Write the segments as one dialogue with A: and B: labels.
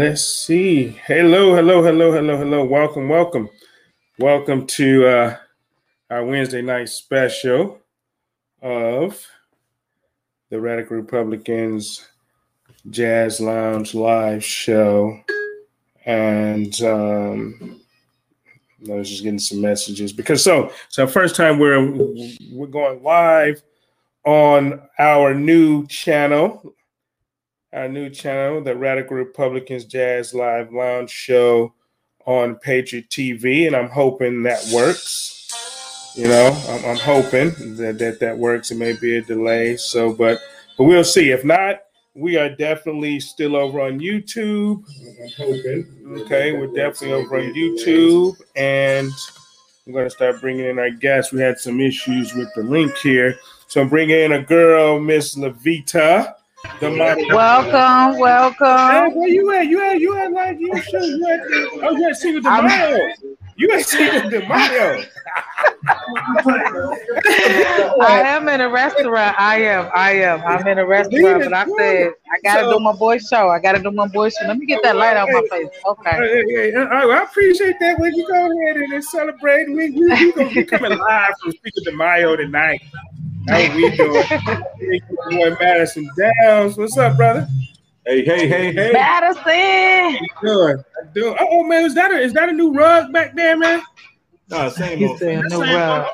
A: Let's see. Hello, hello, hello, hello, hello. Welcome, welcome. Welcome to uh, our Wednesday night special of the Radical Republicans Jazz Lounge live show. And um, I was just getting some messages because so so first time we're we're going live on our new channel our new channel, the Radical Republicans Jazz Live Lounge Show on Patriot TV, and I'm hoping that works. You know, I'm, I'm hoping that, that that works. It may be a delay, so but but we'll see. If not, we are definitely still over on YouTube. I'm hoping. Okay, we're definitely over on YouTube, and I'm going to start bringing in our guests. We had some issues with the link here, so I'm bringing in a girl, Miss Levita.
B: Welcome, welcome.
A: Hey, where you at? You at? You at like you should? You at? Oh, you at Cinco de Mayo? You at Cinco de Mayo?
B: I am in a restaurant. I am. I am. I'm in a restaurant, but I said I gotta so, do my boy show. I gotta do my boy show. Let me get that light out my face. Okay. Hey,
A: hey, I, appreciate that. When you go ahead and celebrate, we we, we gonna be coming live from Cinco de Mayo tonight. How we doing? boy Madison Downs. What's up, brother?
C: Hey, hey, hey, hey.
B: Madison. How
A: you doing? I doing. Oh, man, is that a is that a new rug back there, man?
C: No, same old.
B: Saying new rug.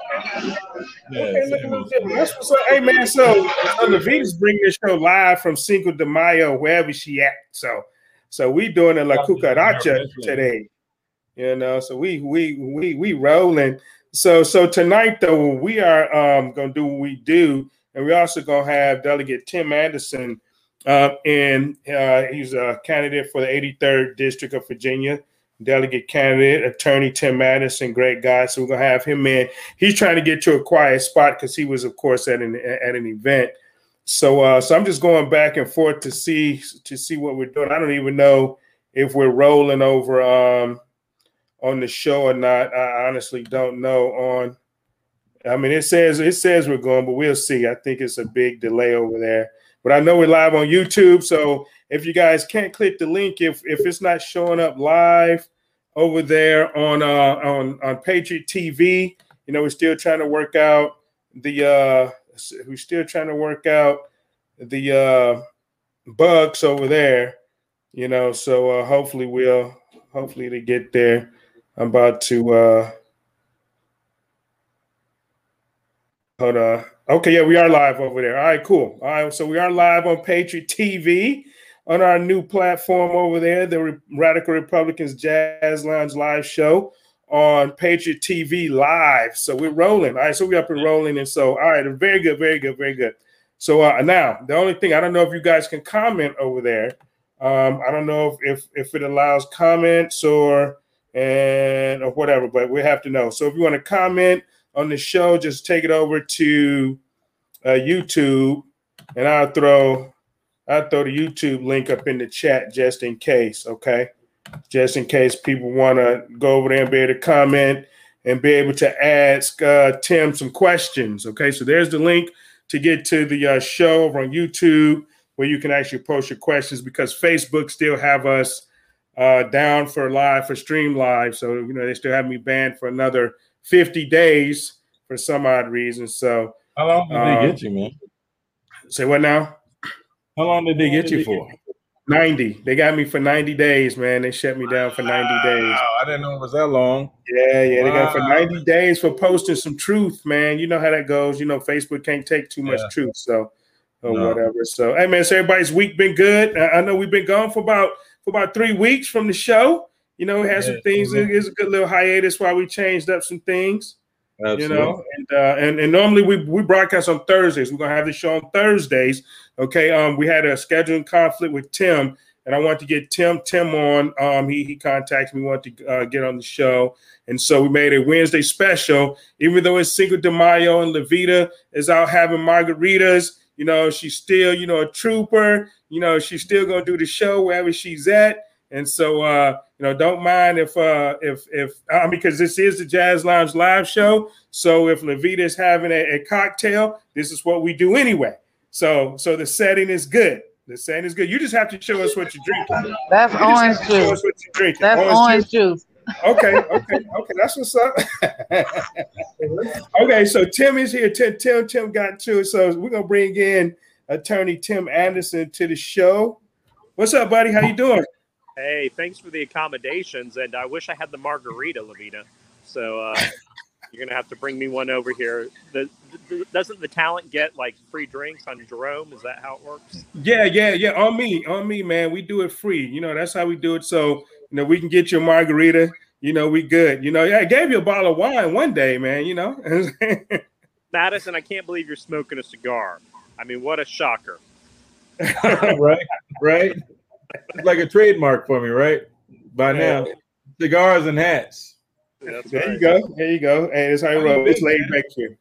A: Yeah, okay, look, That's what's up. Hey, man. So, uh, so Levita's bringing this show live from Cinco de Mayo, wherever she at. So, so we doing a La Cucaracha today. You know, so we we we we rolling. So so tonight though we are um, going to do what we do, and we're also going to have Delegate Tim Anderson, uh, and uh, he's a candidate for the 83rd District of Virginia. Delegate candidate, attorney Tim Anderson, great guy. So we're gonna have him in. He's trying to get to a quiet spot because he was, of course, at an at an event. So uh, so I'm just going back and forth to see to see what we're doing. I don't even know if we're rolling over um, on the show or not. I honestly don't know. On, I mean, it says it says we're going, but we'll see. I think it's a big delay over there. But I know we're live on YouTube, so if you guys can't click the link, if if it's not showing up live over there on uh on on Patriot TV, you know, we're still trying to work out the uh we're still trying to work out the uh bugs over there, you know. So uh hopefully we'll hopefully to get there. I'm about to uh hold on. Okay, yeah, we are live over there. All right, cool. All right, so we are live on Patriot TV on our new platform over there, the Radical Republicans Jazz Lounge Live Show on Patriot TV Live. So we're rolling. All right, so we're up and rolling. And so, all right, very good, very good, very good. So uh, now the only thing I don't know if you guys can comment over there. Um, I don't know if, if if it allows comments or and or whatever, but we have to know. So if you want to comment on the show, just take it over to uh, YouTube, and I'll throw I'll throw the YouTube link up in the chat just in case. Okay, just in case people want to go over there and be able to comment and be able to ask uh, Tim some questions. Okay, so there's the link to get to the uh, show over on YouTube where you can actually post your questions because Facebook still have us uh, down for live for stream live. So you know they still have me banned for another 50 days for some odd reason. So
C: how long did um, they get you, man?
A: Say what now?
C: How long did they get you for?
A: 90. They got me for 90 days, man. They shut me down for 90 days.
C: Wow, I didn't know it was that long.
A: Yeah, yeah. They got for 90 days for posting some truth, man. You know how that goes. You know, Facebook can't take too much yeah. truth. So or no. whatever. So hey man, so everybody's week been good. I know we've been gone for about for about three weeks from the show. You know, we had yeah, some things. It's a good little hiatus while we changed up some things. Absolutely. You know, and, uh, and and normally we we broadcast on Thursdays. We're gonna have the show on Thursdays. Okay. Um, we had a scheduling conflict with Tim, and I wanted to get Tim Tim on. Um, he he contacted me, wanted to uh, get on the show, and so we made a Wednesday special. Even though it's Cinco de Mayo and Levita is out having margaritas, you know, she's still you know a trooper you know, she's still gonna do the show wherever she's at. And so, uh, you know, don't mind if, uh, if, if, uh, because this is the Jazz Lounge live show. So if Levita is having a, a, cocktail, this is what we do anyway. So, so the setting is good. The setting is good. You just have to show us what you're drinking.
B: That's
A: You
B: orange
A: have to show
B: juice.
A: us what you're drinking.
B: That's orange juice.
A: Okay, okay, okay. That's what's up. okay, so Tim is here. Tim, Tim, Tim got to it. So we're gonna bring in attorney Tim Anderson to the show. What's up, buddy? How you doing?
D: Hey, thanks for the accommodations, and I wish I had the margarita, Lavina. So uh, you're gonna have to bring me one over here. The, the, doesn't the talent get like free drinks on Jerome? Is that how it works?
A: Yeah, yeah, yeah. On me, on me, man. We do it free. You know, that's how we do it. So you know, we can get you a margarita. You know, we good. You know, yeah, I gave you a bottle of wine one day, man. You know.
D: Madison, I can't believe you're smoking a cigar. I mean, what a shocker!
C: right, right. It's like a trademark for me, right? By now, cigars and hats.
A: There
D: right.
A: you go. There you go. Hey, it's how you roll. It's laid back here.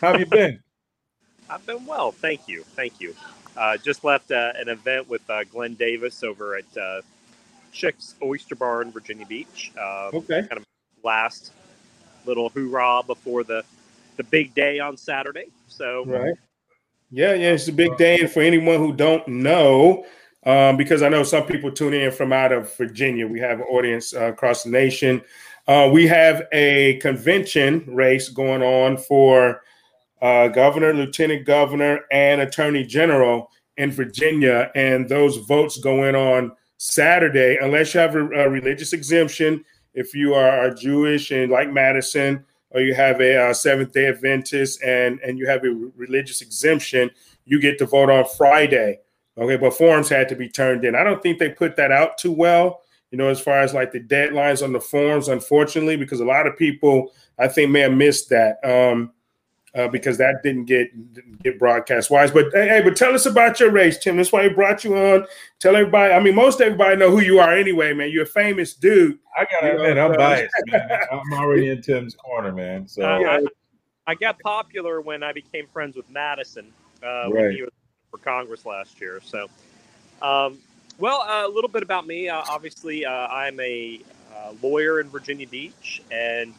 C: How have you been?
D: I've been well, thank you, thank you. Uh, just left uh, an event with uh, Glenn Davis over at uh, Chick's Oyster Bar in Virginia Beach. Uh,
A: Okay.
D: Kind of last little hoorah before the the big day on Saturday. So
A: Right. Yeah, yeah, it's a big day. And for anyone who don't know, um, because I know some people tune in from out of Virginia, we have an audience uh, across the nation. Uh, we have a convention race going on for uh, governor, lieutenant governor, and attorney general in Virginia. And those votes go in on Saturday, unless you have a, a religious exemption. If you are Jewish and like Madison, or you have a uh, Seventh Day Adventist and and you have a re- religious exemption, you get to vote on Friday. Okay, but forms had to be turned in. I don't think they put that out too well. You know, as far as like the deadlines on the forms, unfortunately, because a lot of people I think may have missed that. Um, uh, because that didn't get didn't get broadcast wise. But hey, hey, but tell us about your race, Tim. That's why we brought you on. Tell everybody. I mean, most everybody know who you are anyway, man. You're a famous dude.
C: I gotta
A: You know,
C: admit, I'm biased. Man. I'm already in Tim's corner, man. So
D: Uh, I, I got popular when I became friends with Madison uh,
C: Right.
D: when he was for Congress last year. So, um, well, uh, a little bit about me. Uh, obviously, uh, I'm a uh, lawyer in Virginia Beach, and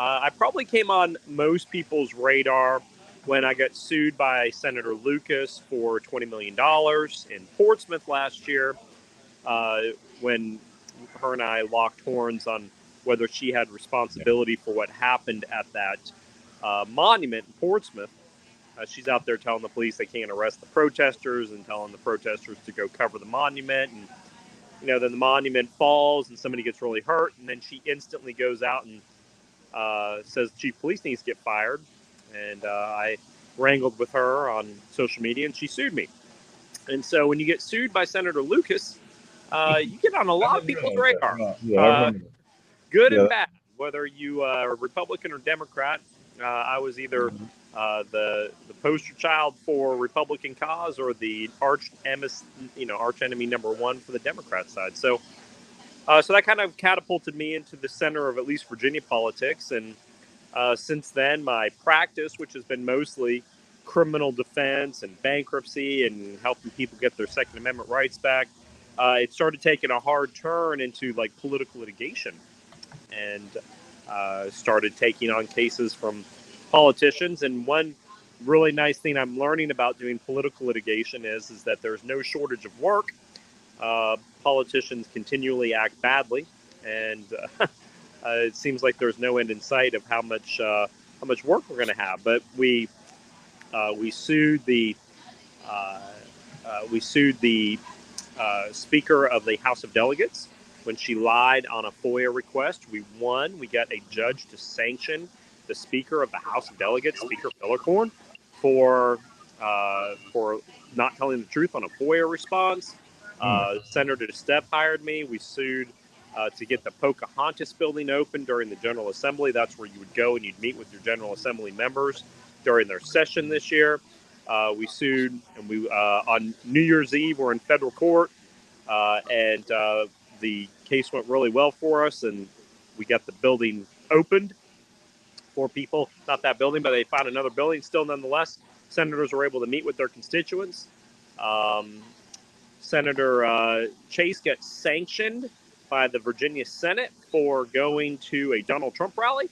D: uh, I probably came on most people's radar when I got sued by Senator Lucas for $20 million in Portsmouth last year, uh, when her and I locked horns on whether she had responsibility for what happened at that uh, monument in Portsmouth. Uh, she's out there telling the police they can't arrest the protesters and telling the protesters to go cover the monument. And, you know, then the monument falls and somebody gets really hurt. And then she instantly goes out and uh, says chief police needs to get fired. And uh, I wrangled with her on social media and she sued me. And so when you get sued by Senator Lucas, uh, you get on a lot of people's radar Uh, good and bad. Whether you uh, are Republican or Democrat, uh, I was either uh, the the poster child for Republican cause or the arch you know arch enemy number one for the Democrat side. So, uh, so that kind of catapulted me into the center of at least Virginia politics. And uh, since then, my practice, which has been mostly criminal defense and bankruptcy and helping people get their Second Amendment rights back, uh, it started taking a hard turn into like political litigation and uh, started taking on cases from politicians. And one really nice thing I'm learning about doing political litigation is is that there's no shortage of work. Uh, politicians continually act badly, and uh, uh, it seems like there's no end in sight of how much uh, how much work we're going to have. But we uh, we sued the we sued the Speaker of the House of Delegates when she lied on a FOIA request. We won. We got a judge to sanction the Speaker of the House of Delegates, Speaker Filler-Corn, for uh, for not telling the truth on a FOIA response. Uh, Senator DeSteph hired me. We sued uh, to get the Pocahontas building open during the General Assembly. That's where you would go and you'd meet with your General Assembly members during their session this year. Uh, we sued, and we uh, on New Year's Eve we're in federal court, uh, and uh, the case went really well for us, and we got the building opened for people. Not that building, but they found another building. Still, nonetheless, senators were able to meet with their constituents. Um, Senator uh, Chase gets sanctioned by the Virginia Senate for going to a Donald Trump rally,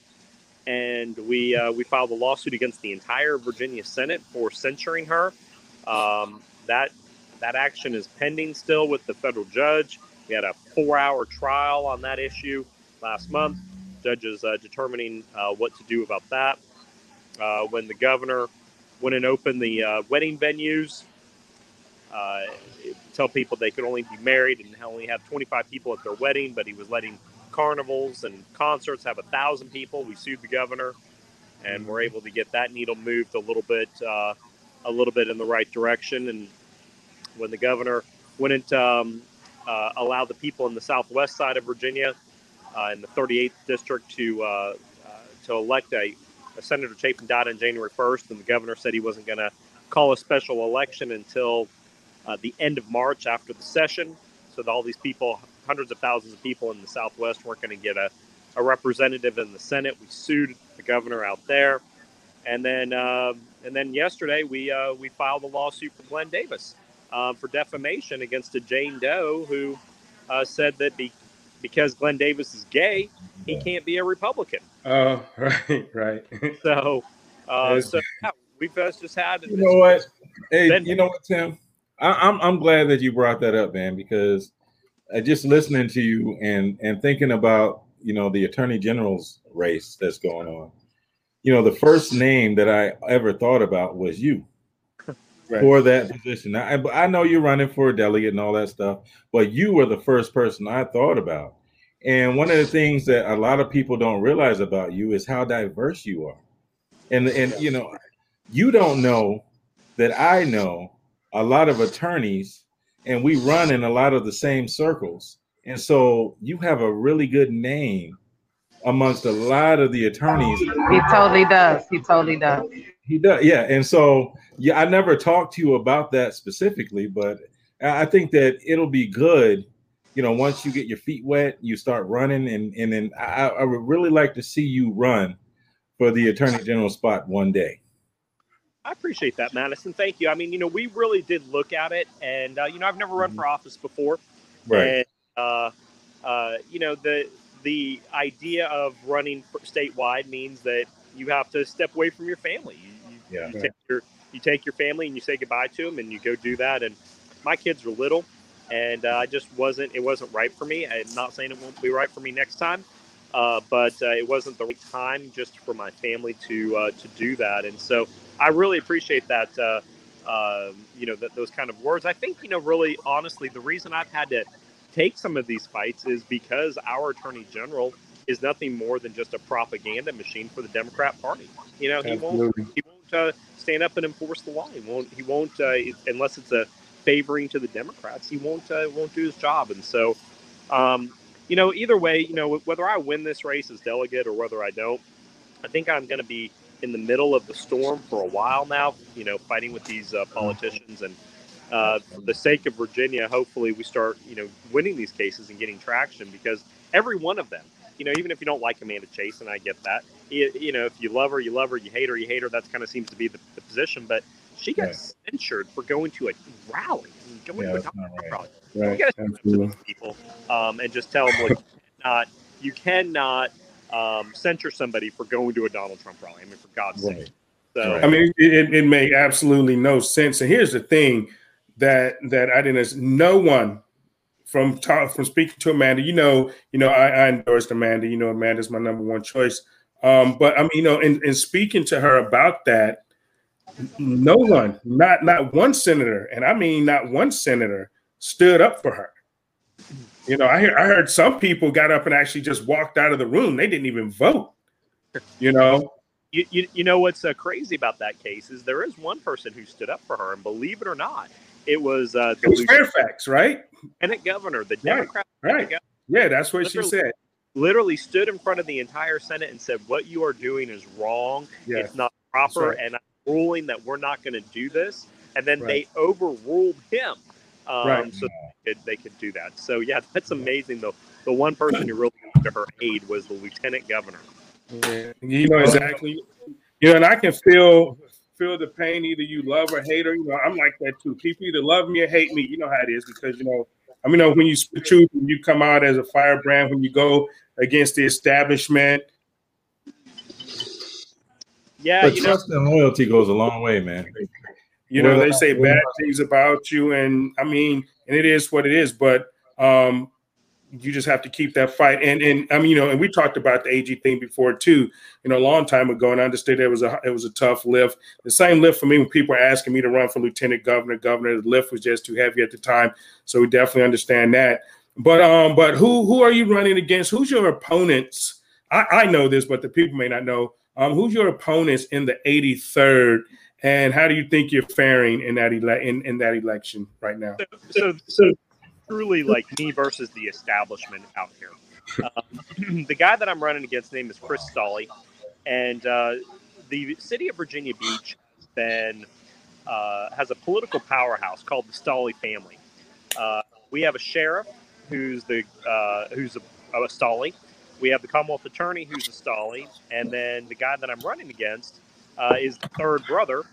D: and we uh, we filed a lawsuit against the entire Virginia Senate for censuring her. Um, that that action is pending still with the federal judge. We had a four-hour trial on that issue last month. Judge is uh, determining uh, what to do about that. Uh, when the governor went and opened the uh, wedding venues, uh, tell people they could only be married and only have 25 people at their wedding, but he was letting carnivals and concerts have a thousand people. We sued the governor, and we're able to get that needle moved a little bit, uh, a little bit in the right direction. And when the governor wouldn't um, uh, allow the people in the southwest side of Virginia, uh, in the 38th district, to uh, uh, to elect a, a Senator Chafin died on January 1st, and the governor said he wasn't going to call a special election until uh, the end of March after the session, so that all these people, hundreds of thousands of people in the Southwest, weren't going to get a, a representative in the Senate. We sued the governor out there, and then um, and then yesterday we uh, we filed a lawsuit for Glenn Davis um, for defamation against a Jane Doe who uh, said that be, because Glenn Davis is gay, he can't be a Republican.
A: Oh, right, right.
D: So, uh, so yeah, we've just had.
C: You know what? Hey, you know what, Tim? I, am I'm glad that you brought that up, man, because uh, just listening to you and and thinking about you know the attorney general's race that's going on. You know, the first name that I ever thought about was you right. for that position. I I know you're running for a delegate and all that stuff, but you were the first person I thought about. And one of the things that a lot of people don't realize about you is how diverse you are. And and you know, you don't know that I know a lot of attorneys and we run in a lot of the same circles. And so you have a really good name amongst a lot of the attorneys.
B: He totally does. He totally does.
C: He does. Yeah. And so, yeah, I never talked to you about that specifically, but I think that it'll be good. You know, once you get your feet wet, you start running, and and then I, I would really like to see you run for the attorney general spot one day.
D: I appreciate that, Madison. Thank you. I mean, you know, we really did look at it, and uh, you know, I've never run mm-hmm. for office before,
C: right? And,
D: uh, uh, you know, the the idea of running statewide means that you have to step away from your family. You, you,
C: yeah.
D: you take your you take your family and you say goodbye to them, and you go do that. And my kids are little, and uh, I just wasn't. It wasn't right for me. I'm not saying it won't be right for me next time, uh, but uh, it wasn't the right time just for my family to uh, to do that. And so I really appreciate that. Uh, uh, you know, that those kind of words. I think you know, really, honestly, the reason I've had to take some of these fights is because our attorney general is nothing more than just a propaganda machine for the Democrat Party. You know, he Absolutely. won't he won't uh, stand up and enforce the law. He won't he won't uh, unless it's a favoring to the Democrats. He won't uh, won't do his job. And so, um, you know, either way, you know, whether I win this race as delegate or whether I don't, I think I'm going to be in the middle of the storm for a while now, you know, fighting with these uh, politicians. And uh, for the sake of Virginia, hopefully we start, you know, winning these cases and getting traction because every one of them, you know, even if you don't like Amanda Chase, and I get that, you, you know, if you love her, you love her, you hate her, you hate her, that kind of seems to be the, the position. But she got censured for going to a rally, going yeah, to a right. rally.
C: Right.
D: You got to people um, and just tell them, like, not, you cannot um, censure somebody for going to a Donald Trump rally. I mean, for God's right. sake. So
A: I mean, it, it made absolutely no sense. And here's the thing that that I didn't. No one from talk, from speaking to Amanda, you know, you know, I, I endorsed Amanda. You know, Amanda's my number one choice. Um, but I mean, you know, in, in speaking to her about that, no one, not not one senator, and I mean not one senator, stood up for her. You know, I, hear, I heard some people got up and actually just walked out of the room. They didn't even vote. You know,
D: you, you, you know what's uh, crazy about that case is there is one person who stood up for her, and believe it or not, it was uh,
A: the it was Fairfax, right?
D: Lieutenant governor, the Democrat.
A: Right. right. Governor, yeah, that's what she said.
D: Literally stood in front of the entire Senate and said, "What you are doing is wrong. Yes. It's not proper, right. and I'm ruling that we're not going to do this." And then right. they overruled him um, right. so they could, they could do that. So yeah, that's amazing. Though the one person who really came to her aid was the lieutenant governor.
A: Yeah, you know exactly. You know, and I can feel feel the pain. Either you love or hate her. You know, I'm like that too. People either love me or hate me. You know how it is because you know. I mean, know when you speak truth, when you come out as a firebrand, when you go against the establishment.
D: Yeah,
C: but trust know, and loyalty goes a long way, man.
A: You know, they say bad things about you, and I mean, and it is what it is. But um, you just have to keep that fight. And and I mean, you know, and we talked about the AG thing before too. You know, a long time ago, and I understood it was a it was a tough lift. The same lift for me when people were asking me to run for lieutenant governor. Governor, the lift was just too heavy at the time, so we definitely understand that. But um, but who who are you running against? Who's your opponents? I, I know this, but the people may not know. Um, who's your opponents in the 83rd, and how do you think you're faring in that ele- in, in that election right now?
D: So, so, so truly like me versus the establishment out here. Um, the guy that I'm running against name is Chris Stolle, and uh, the city of Virginia Beach has been uh, has a political powerhouse called the Stolle family. Uh, we have a sheriff who's the uh, who's a, a. We have the Commonwealth Attorney who's a Stolle, and then the guy that I'm running against uh, is the third brother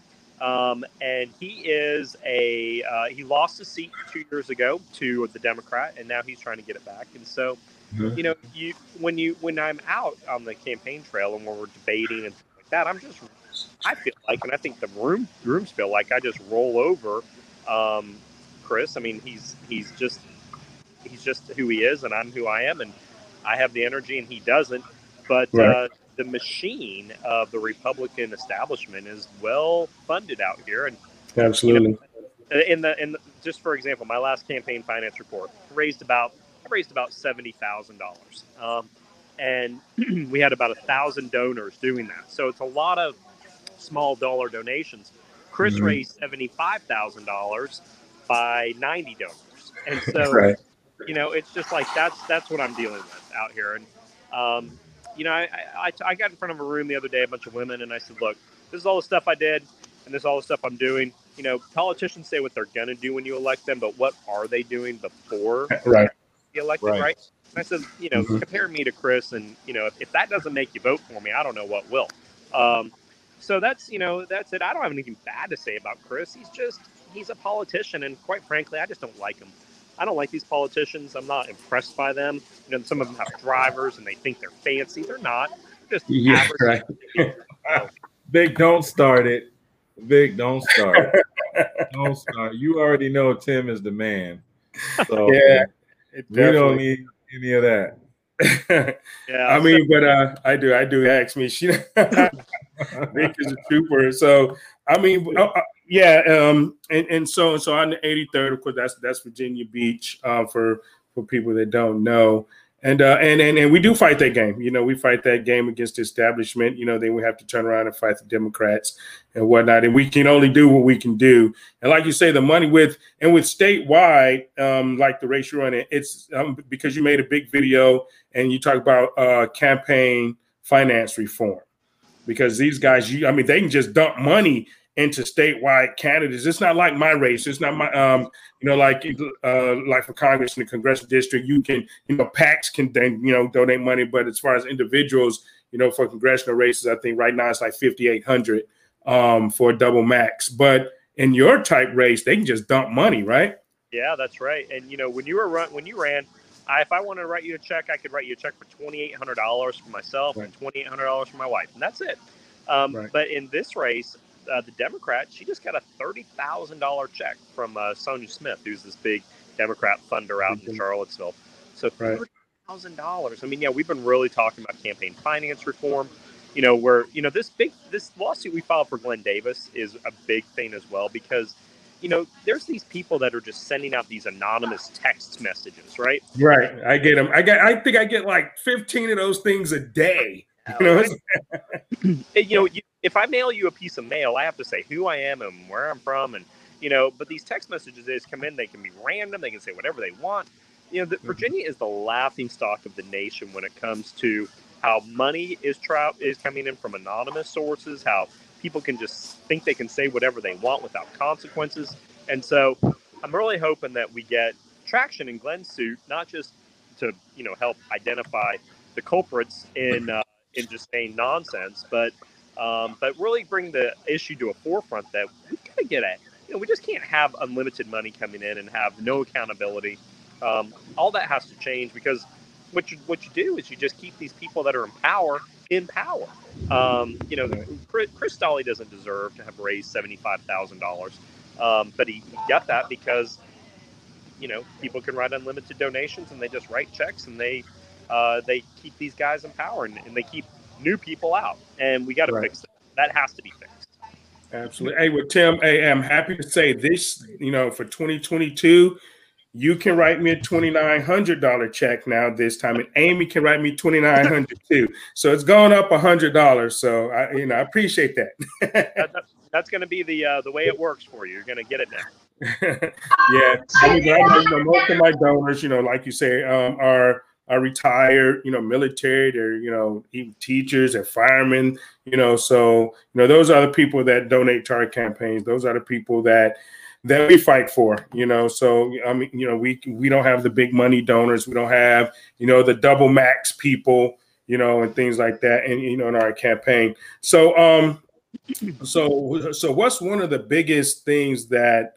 D: um, and he is a uh, he lost his seat two years ago to the Democrat, and now he's trying to get it back. And so, mm-hmm. you know, you when you when I'm out on the campaign trail and when we're debating and things like that, I'm just I feel like, and I think the room rooms feel like I just roll over um, Chris. I mean, he's he's just he's just who he is, and I'm who I am, and I have the energy, and he doesn't. But right. uh, the machine of the Republican establishment is well funded out here, and
A: absolutely. You
D: know, in the in the, just for example, my last campaign finance report raised about I raised about seventy thousand um, dollars, and we had about a thousand donors doing that. So it's a lot of small dollar donations. Chris mm-hmm. raised seventy five thousand dollars by ninety donors, and so right. you know it's just like that's that's what I'm dealing with out here, and um, you know, I, I, I got in front of a room the other day, a bunch of women, and I said, look, this is all the stuff I did, and this is all the stuff I'm doing. You know, politicians say what they're going to do when you elect them, but what are they doing before
A: right.
D: you elected, right. right? And I said, you know, mm-hmm. compare me to Chris, and, you know, if, if, that doesn't make you vote for me, I don't know what will. Um, so that's, you know, that's it. I don't have anything bad to say about Chris. He's just, he's a politician, and quite frankly, I just don't like him. I don't like these politicians. I'm not impressed by them. You know, some of them have drivers and they think they're fancy. They're not. They're just yeah, right.
C: Vic, don't start it. Vic, don't start. don't start. You already know Tim is the man. So yeah, we don't need any of that.
A: yeah, I mean, but uh, I do, I do ask me. She Vic is a trooper. So I mean, uh, uh yeah, um, and and so and so on the 83rd, of course, that's that's Virginia Beach uh, for for people that don't know. And, uh, and and and we do fight that game. You know, we fight that game against the establishment. You know, then we have to turn around and fight the Democrats and whatnot. And we can only do what we can do. And like you say, the money with and with statewide, um, like the race you're running, it's um, because you made a big video and you talk about uh, campaign finance reform. Because these guys, you, I mean, they can just dump money into statewide candidates. It's not like my race. It's not my, um, you know, like uh, like for Congress in the congressional district, you can, you know, PACs can then, you know, donate money. But as far as individuals, you know, for congressional races, I think right now it's like fifty eight hundred um, for a double max. But in your type race, they can just dump money, right?
D: Yeah, that's right. And you know, when you were run, when you ran, I, if I wanted to write you a check, I could write you a check for twenty eight hundred dollars for myself right. and twenty eight hundred dollars for my wife, and that's it. Um, right. But in this race, uh, the Democrat, she just got a thirty thousand dollar check from uh, Sonjia Smith, who's this big Democrat funder out mm-hmm. in Charlottesville. So thirty thousand dollars. I mean, yeah, we've been really talking about campaign finance reform. You know, where you know this big this lawsuit we filed for Glenn Davis is a big thing as well because you know, there's these people that are just sending out these anonymous text messages, right?
A: Right. I get them. I get. I think I get like 15 of those things a day. You know,
D: you know, if I mail you a piece of mail, I have to say who I am and where I'm from, and you know. But these text messages they come in, they can be random, they can say whatever they want. You know, the, mm-hmm. Virginia is the laughing stock of the nation when it comes to how money is tra- is coming in from anonymous sources, how people can just think they can say whatever they want without consequences. And so, I'm really hoping that we get traction in Glenn's suit, not just to you know help identify the culprits in uh, in just saying nonsense, but um, but really bring the issue to a forefront that we got to get at. You know, we just can't have unlimited money coming in and have no accountability. Um, all that has to change because what you what you do is you just keep these people that are in power in power. Um, you know, Chris, Chris Stolle doesn't deserve to have raised seventy-five thousand um, dollars, but he, he got that because you know people can write unlimited donations and they just write checks and they uh, they keep these guys in power and, and, they keep new people out, and we got to right. fix that. That has to be fixed.
A: Absolutely. Hey, with Tim, hey, I'm happy to say this. You know, for 2022 you can write me a $2,900 check now this time, and Amy can write me 2,900 too. So it's going up $100. So I, you know, I appreciate that.
D: that, that that's going to be the uh, the way it works for you. You're going to get it now.
A: yeah, I mean, I know, you know, most of my donors, you know, like you say, um, are are retired, you know, military, they're, you know, even teachers and firemen, you know, so, you know, those are the people that donate to our campaigns. Those are the people that, that we fight for, you know. So I mean, you know, we we don't have the big money donors, we don't have, you know, the double max people, you know, and things like that, and you know, in our campaign. So um, so so what's one of the biggest things that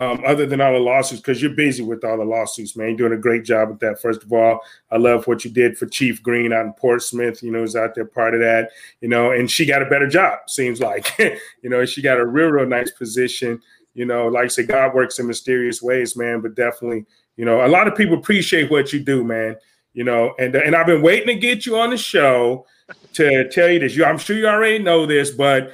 A: um, other than all the lawsuits, because you're busy with all the lawsuits, man. You're doing a great job with that. First of all, I love what you did for Chief Greene out in Portsmouth. You know, is out there part of that. You know, and she got a better job. Seems like, you know, she got a real, real nice position. You know, like I say, God works in mysterious ways, man. But definitely, you know, a lot of people appreciate what you do, man. You know, and and I've been waiting to get you on the show to tell you this. You, I'm sure you already know this, but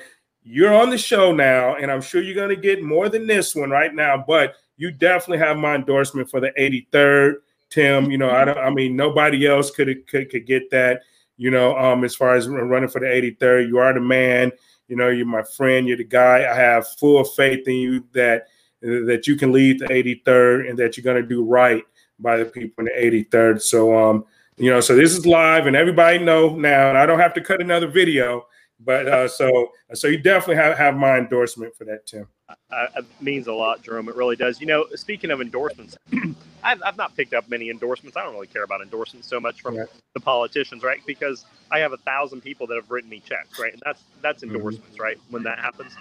A: you're on the show now, and I'm sure you're going to get more than this one right now. But you definitely have my endorsement for the 83rd, Tim. You know, I don't. I mean, nobody else could could could get that. You know, um, as far as running for the 83rd, you are the man. You know, you're my friend. You're the guy. I have full faith in you that that you can lead the 83rd and that you're going to do right by the people in the 83rd. So, um, you know, so this is live and everybody know now, and I don't have to cut another video. But uh, so, so you definitely have, have my endorsement for that, Tim.
D: Uh, it means a lot, Jerome. It really does. You know, speaking of endorsements, I've, I've not picked up many endorsements. I don't really care about endorsements so much from yeah. the politicians, right? Because I have a thousand people that have written me checks, right? And that's that's mm-hmm. endorsements, mm-hmm. right? When that happens.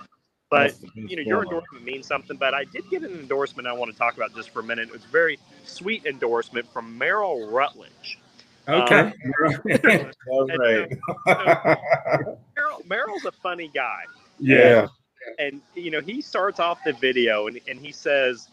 D: But you know, your endorsement means something. But I did get an endorsement I want to talk about just for a minute. It was a very sweet endorsement from Merle Rutledge.
A: Okay. Um,
C: All right.
D: Merle, Merle's a funny guy.
C: Yeah
D: and you know he starts off the video and, and he says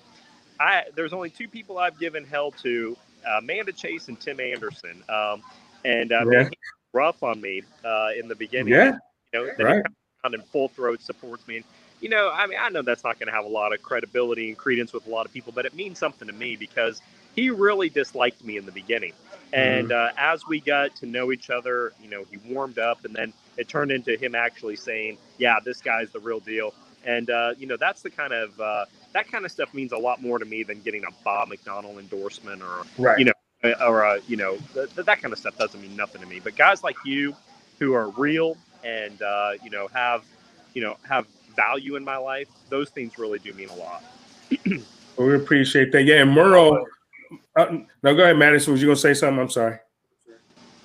D: i there's only two people i've given hell to uh, amanda chase and tim anderson um, and uh, yeah. rough on me uh, in the beginning
A: yeah
D: you know then right. he in full throat supports me and you know i mean i know that's not going to have a lot of credibility and credence with a lot of people but it means something to me because he really disliked me in the beginning and mm-hmm. uh, as we got to know each other you know he warmed up and then it turned into him actually saying, "Yeah, this guy's the real deal." And uh, you know, that's the kind of uh, that kind of stuff means a lot more to me than getting a Bob McDonnell endorsement or right. you know, or uh, you know, th- that kind of stuff doesn't mean nothing to me. But guys like you, who are real and uh, you know have you know have value in my life, those things really do mean a lot.
A: well, we appreciate that. Yeah, and Merle. Uh, no, go ahead, Madison. Was you gonna say something? I'm sorry.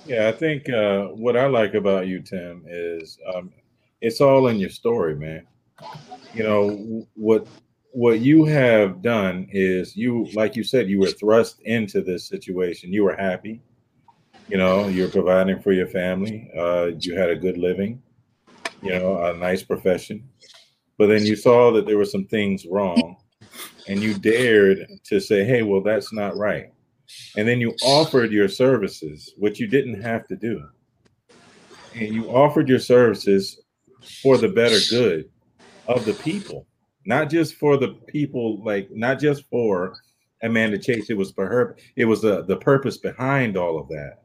C: Yeah, I think uh, what I like about you, Tim, is um, it's all in your story, man. You know what what you have done is you, like you said, you were thrust into this situation. You were happy. You know, you're providing for your family. Uh, you had a good living. You know, a nice profession. But then you saw that there were some things wrong, and you dared to say, "Hey, well, that's not right." and then you offered your services, which you didn't have to do. And you offered your services for the better good of the people, not just for the people, like not just for Amanda Chase. It was for her. It was the the purpose behind all of that,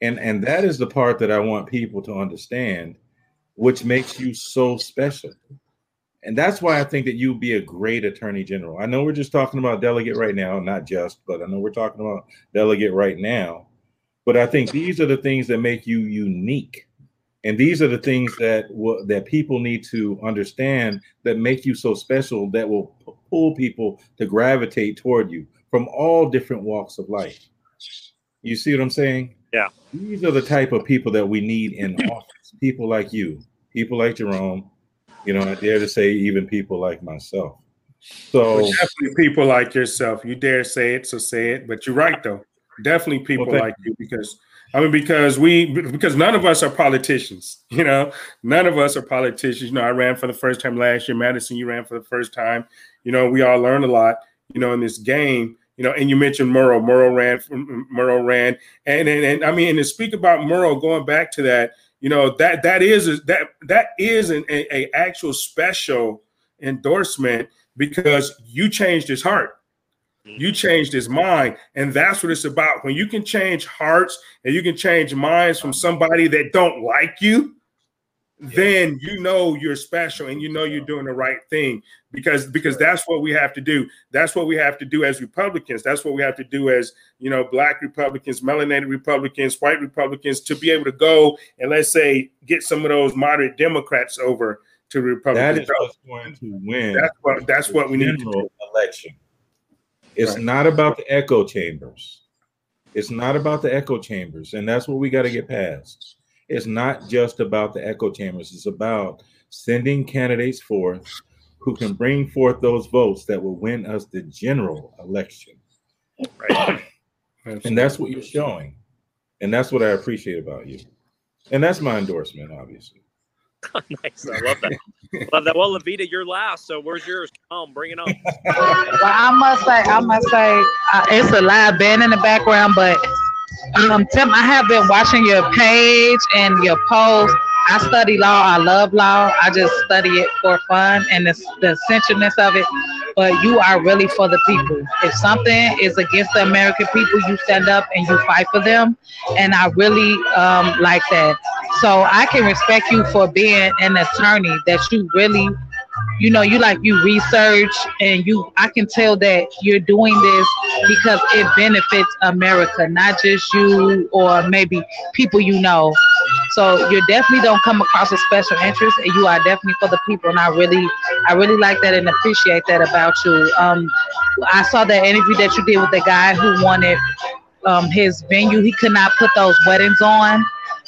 C: and and that is the part that I want people to understand, which makes you so special. And that's why I think that you'd be a great attorney general. I know we're just talking about delegate right now, not just, but I know we're talking about delegate right now. But I think these are the things that make you unique. And these are the things that will, that people need to understand that make you so special that will pull people to gravitate toward you from all different walks of life. You see what I'm saying?
D: Yeah.
C: These are the type of people that we need in office. People like you, people like Jerome, you know, I dare to say even people like myself. So
A: well, definitely people like yourself. You dare say it, so say it. But you're right though. Definitely people well, like you because I mean, because we because none of us are politicians, you know, none of us are politicians. You know, I ran for the first time last year. Madison, you ran for the first time. You know, we all learned a lot, you know, in this game. You know, and you mentioned Murrow. Murrow ran. Murrow ran, and and, and I mean, and to speak about Murrow, going back to that, you know, that that is that that is an a, a actual special endorsement because you changed his heart mm-hmm. you changed his mind. And that's what it's about. When you can change hearts and you can change minds from somebody that don't like you, then you know you're special and you know you're doing the right thing because because that's what we have to do that's what we have to do as republicans that's what we have to do as you know black republicans melanated republicans white republicans to be able to go and let's say get some of those moderate democrats over to republicans
C: that is what's going to win
A: that's what that's what we need to do.
C: election it's right. not about the echo chambers. It's not about the echo chambers. And that's what we got to get past. It's not just about the echo chambers. It's about sending candidates forth who can bring forth those votes that will win us the general election. Right. and that's what you're showing. And that's what I appreciate about you. And that's my endorsement, obviously.
D: nice. I love that. love that. Well, Levita, you're last. So where's yours? Come, bring it on.
B: well, I must say, I must say, uh, it's a live band in the background, but um, Tim, I have been watching your page and your posts. I study law. I love law. I just study it for fun and the, the essentialness of it. But you are really for the people. If something is against the American people, you stand up and you fight for them. And I really um, like that. So I can respect you for being an attorney that you really you know you like you research and you i can tell that you're doing this because it benefits america not just you or maybe people you know. So you definitely don't come across a special interest and you are definitely for the people and i really i really like that and appreciate that about you. Um i saw that interview that you did with the guy who wanted um his venue. He could not put those weddings on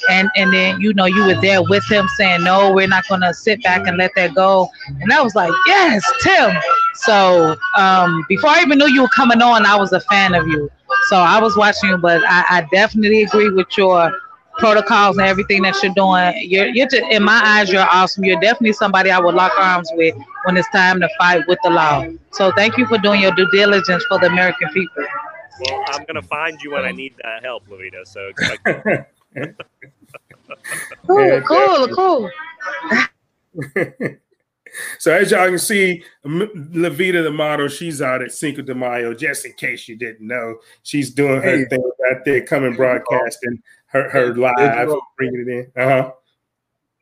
B: and and then you know you were there with him saying no we're not going to sit back and let that go. And i was like yes tim. So um, before i even knew you were coming on i was a fan of you. So i was watching you but i, I definitely agree with your protocols and everything that you're doing. You're, you're just, in my eyes you're awesome. You're definitely somebody i would lock arms with when it's time to fight with the law. So thank you for doing your due diligence for the american people.
D: Well i'm going to find you when i need that help Lavita. so
B: cool, cool, cool.
A: so as y'all can see, Levita the model, she's out at Cinco de Mayo. Just in case you didn't know, she's doing her hey. thing out there, coming broadcasting her her live, bringing it in. Uh huh.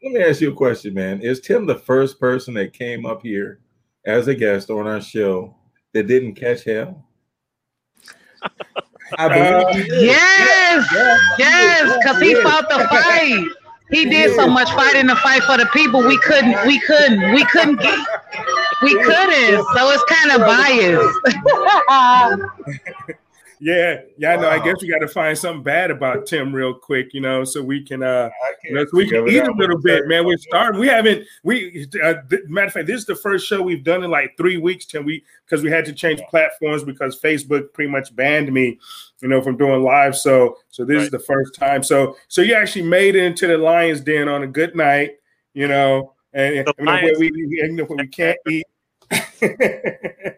C: Let me ask you a question, man. Is Tim the first person that came up here as a guest on our show that didn't catch hell?
B: I believe uh, yes, yes, because he fought the fight. He did so much fighting to fight for the people. We couldn't, we couldn't, we couldn't get, we couldn't. So it's kind of
A: biased. yeah, yeah, no, I guess we got to find something bad about Tim real quick, you know, so we can, uh, so we can eat a little bit, man. We're starting. We haven't, we, uh, th- matter of fact, this is the first show we've done in like three weeks, Tim. We because we had to change platforms because Facebook pretty much banned me, you know, from doing live. So, so this right. is the first time. So, so you actually made it into the Lions Den on a good night, you know, and you know, where we, you know, where we can't eat.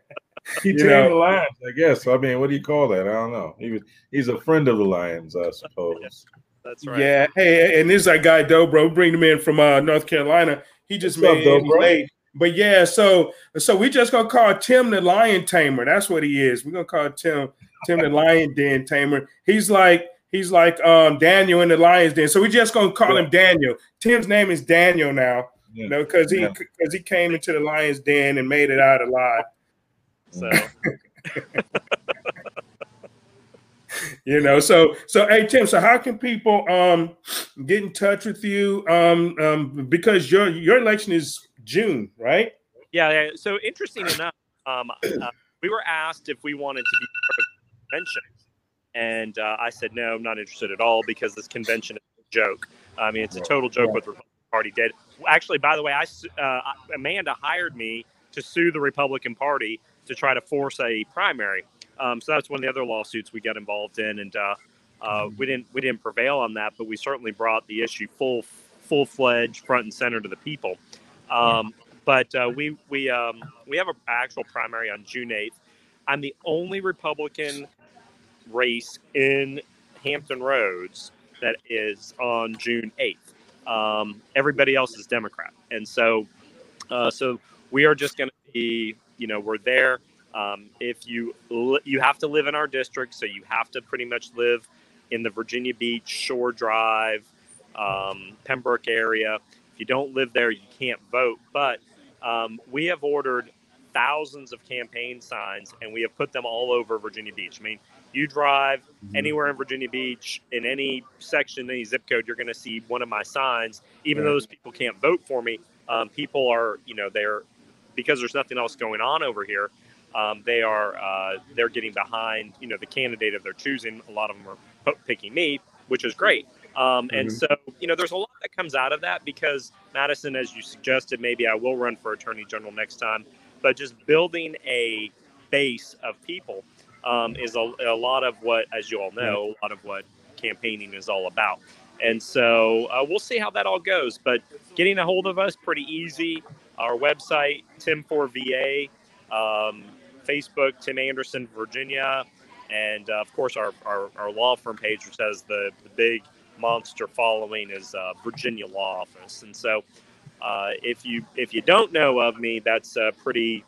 C: he tamed know, the lions, I guess. I mean, what do you call that? I don't know. He was he's a friend of the lions, I suppose.
D: That's right.
A: Yeah. Hey, and this is our guy Dobro. Bring him in from uh, North Carolina. He just What's made up, late. But yeah, so so we just gonna call Tim the Lion Tamer. That's what he is. We're gonna call Tim Tim the Lion Den Tamer. He's like he's like um Daniel in the Lions Den. So we just gonna call yeah. him Daniel. Tim's name is Daniel now. Yeah. You know, because he because yeah. he came into the Lions Den and made it out alive. So. you know, so so hey Tim, so how can people um get in touch with you? Um, um because your your election is June, right?
D: Yeah. yeah. So interesting enough, um, uh, we were asked if we wanted to be part of the convention, and uh, I said no, I'm not interested at all because this convention is a joke. I mean, it's a total joke what the Republican Party did. Actually, by the way, I uh, Amanda hired me to sue the Republican Party to try to force a primary. Um, so that's one of the other lawsuits we got involved in, and uh, Uh, we didn't we didn't prevail on that, but we certainly brought the issue full full fledged front and center to the people. Um, but uh, we we um, we have an actual primary on June eighth. I'm the only Republican race in Hampton Roads that is on June eighth. Um, everybody else is Democrat, and so uh, so we are just going to be you know we're there. Um, if you you have to live in our district, so you have to pretty much live in the Virginia Beach, Shore Drive, um, Pembroke area. If you don't live there, you can't vote. But um, we have ordered thousands of campaign signs and we have put them all over Virginia Beach. I mean, you drive mm-hmm. anywhere in Virginia Beach in any section, any zip code, you're going to see one of my signs. Even though those people can't vote for me, um, people are, you know, they're because there's nothing else going on over here. Um, they are uh, they're getting behind, you know, the candidate of their choosing. A lot of them are picking me, which is great. Um, and mm-hmm. so, you know, there's a lot that comes out of that because Madison, as you suggested, maybe I will run for attorney general next time, but just building a base of people um, is a, a, lot of what, as you all know, a lot of what campaigning is all about. And so uh, we'll see how that all goes. But getting a hold of us pretty easy. Our website, Tim4VA, um, Facebook, Tim Anderson, Virginia, and uh, of course our, our, our, law firm page, which has the, the big monster following, is uh, Virginia Law Office. And so uh, if you if you don't know of me, that's pretty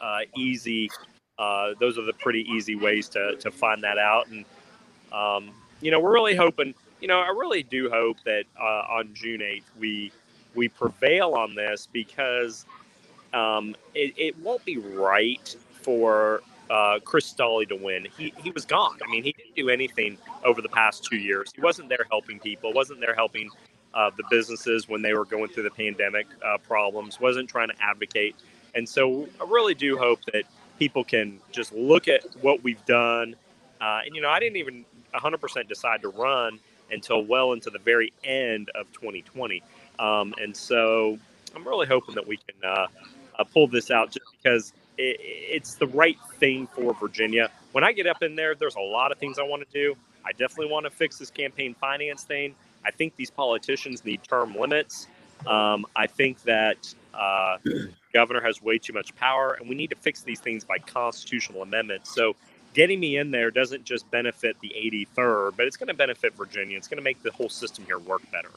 D: uh, easy. Uh, those are the pretty easy ways to, to find that out. And um, you know, we're really hoping. You know, I really do hope that uh, on June eighth we we prevail on this because um, it, it won't be right for uh, Chris Stolle to win. He, he was gone. I mean, he didn't do anything over the past two years. He wasn't there helping people, wasn't there helping uh, the businesses when they were going through the pandemic uh, problems, wasn't trying to advocate. And so I really do hope that people can just look at what we've done. Uh, and, you know, I didn't even 100% decide to run until well into the very end of 2020. Um, and so I'm really hoping that we can uh, uh, pull this out just because it, it's the right thing for Virginia. When I get up in there, there's a lot of things I want to do. I definitely want to fix this campaign finance thing. I think these politicians need term limits. Um, I think that uh, governor has way too much power, and we need to fix these things by constitutional amendments. So, getting me in there doesn't just benefit the 83rd, but it's going to benefit Virginia. It's going to make the whole system here work better.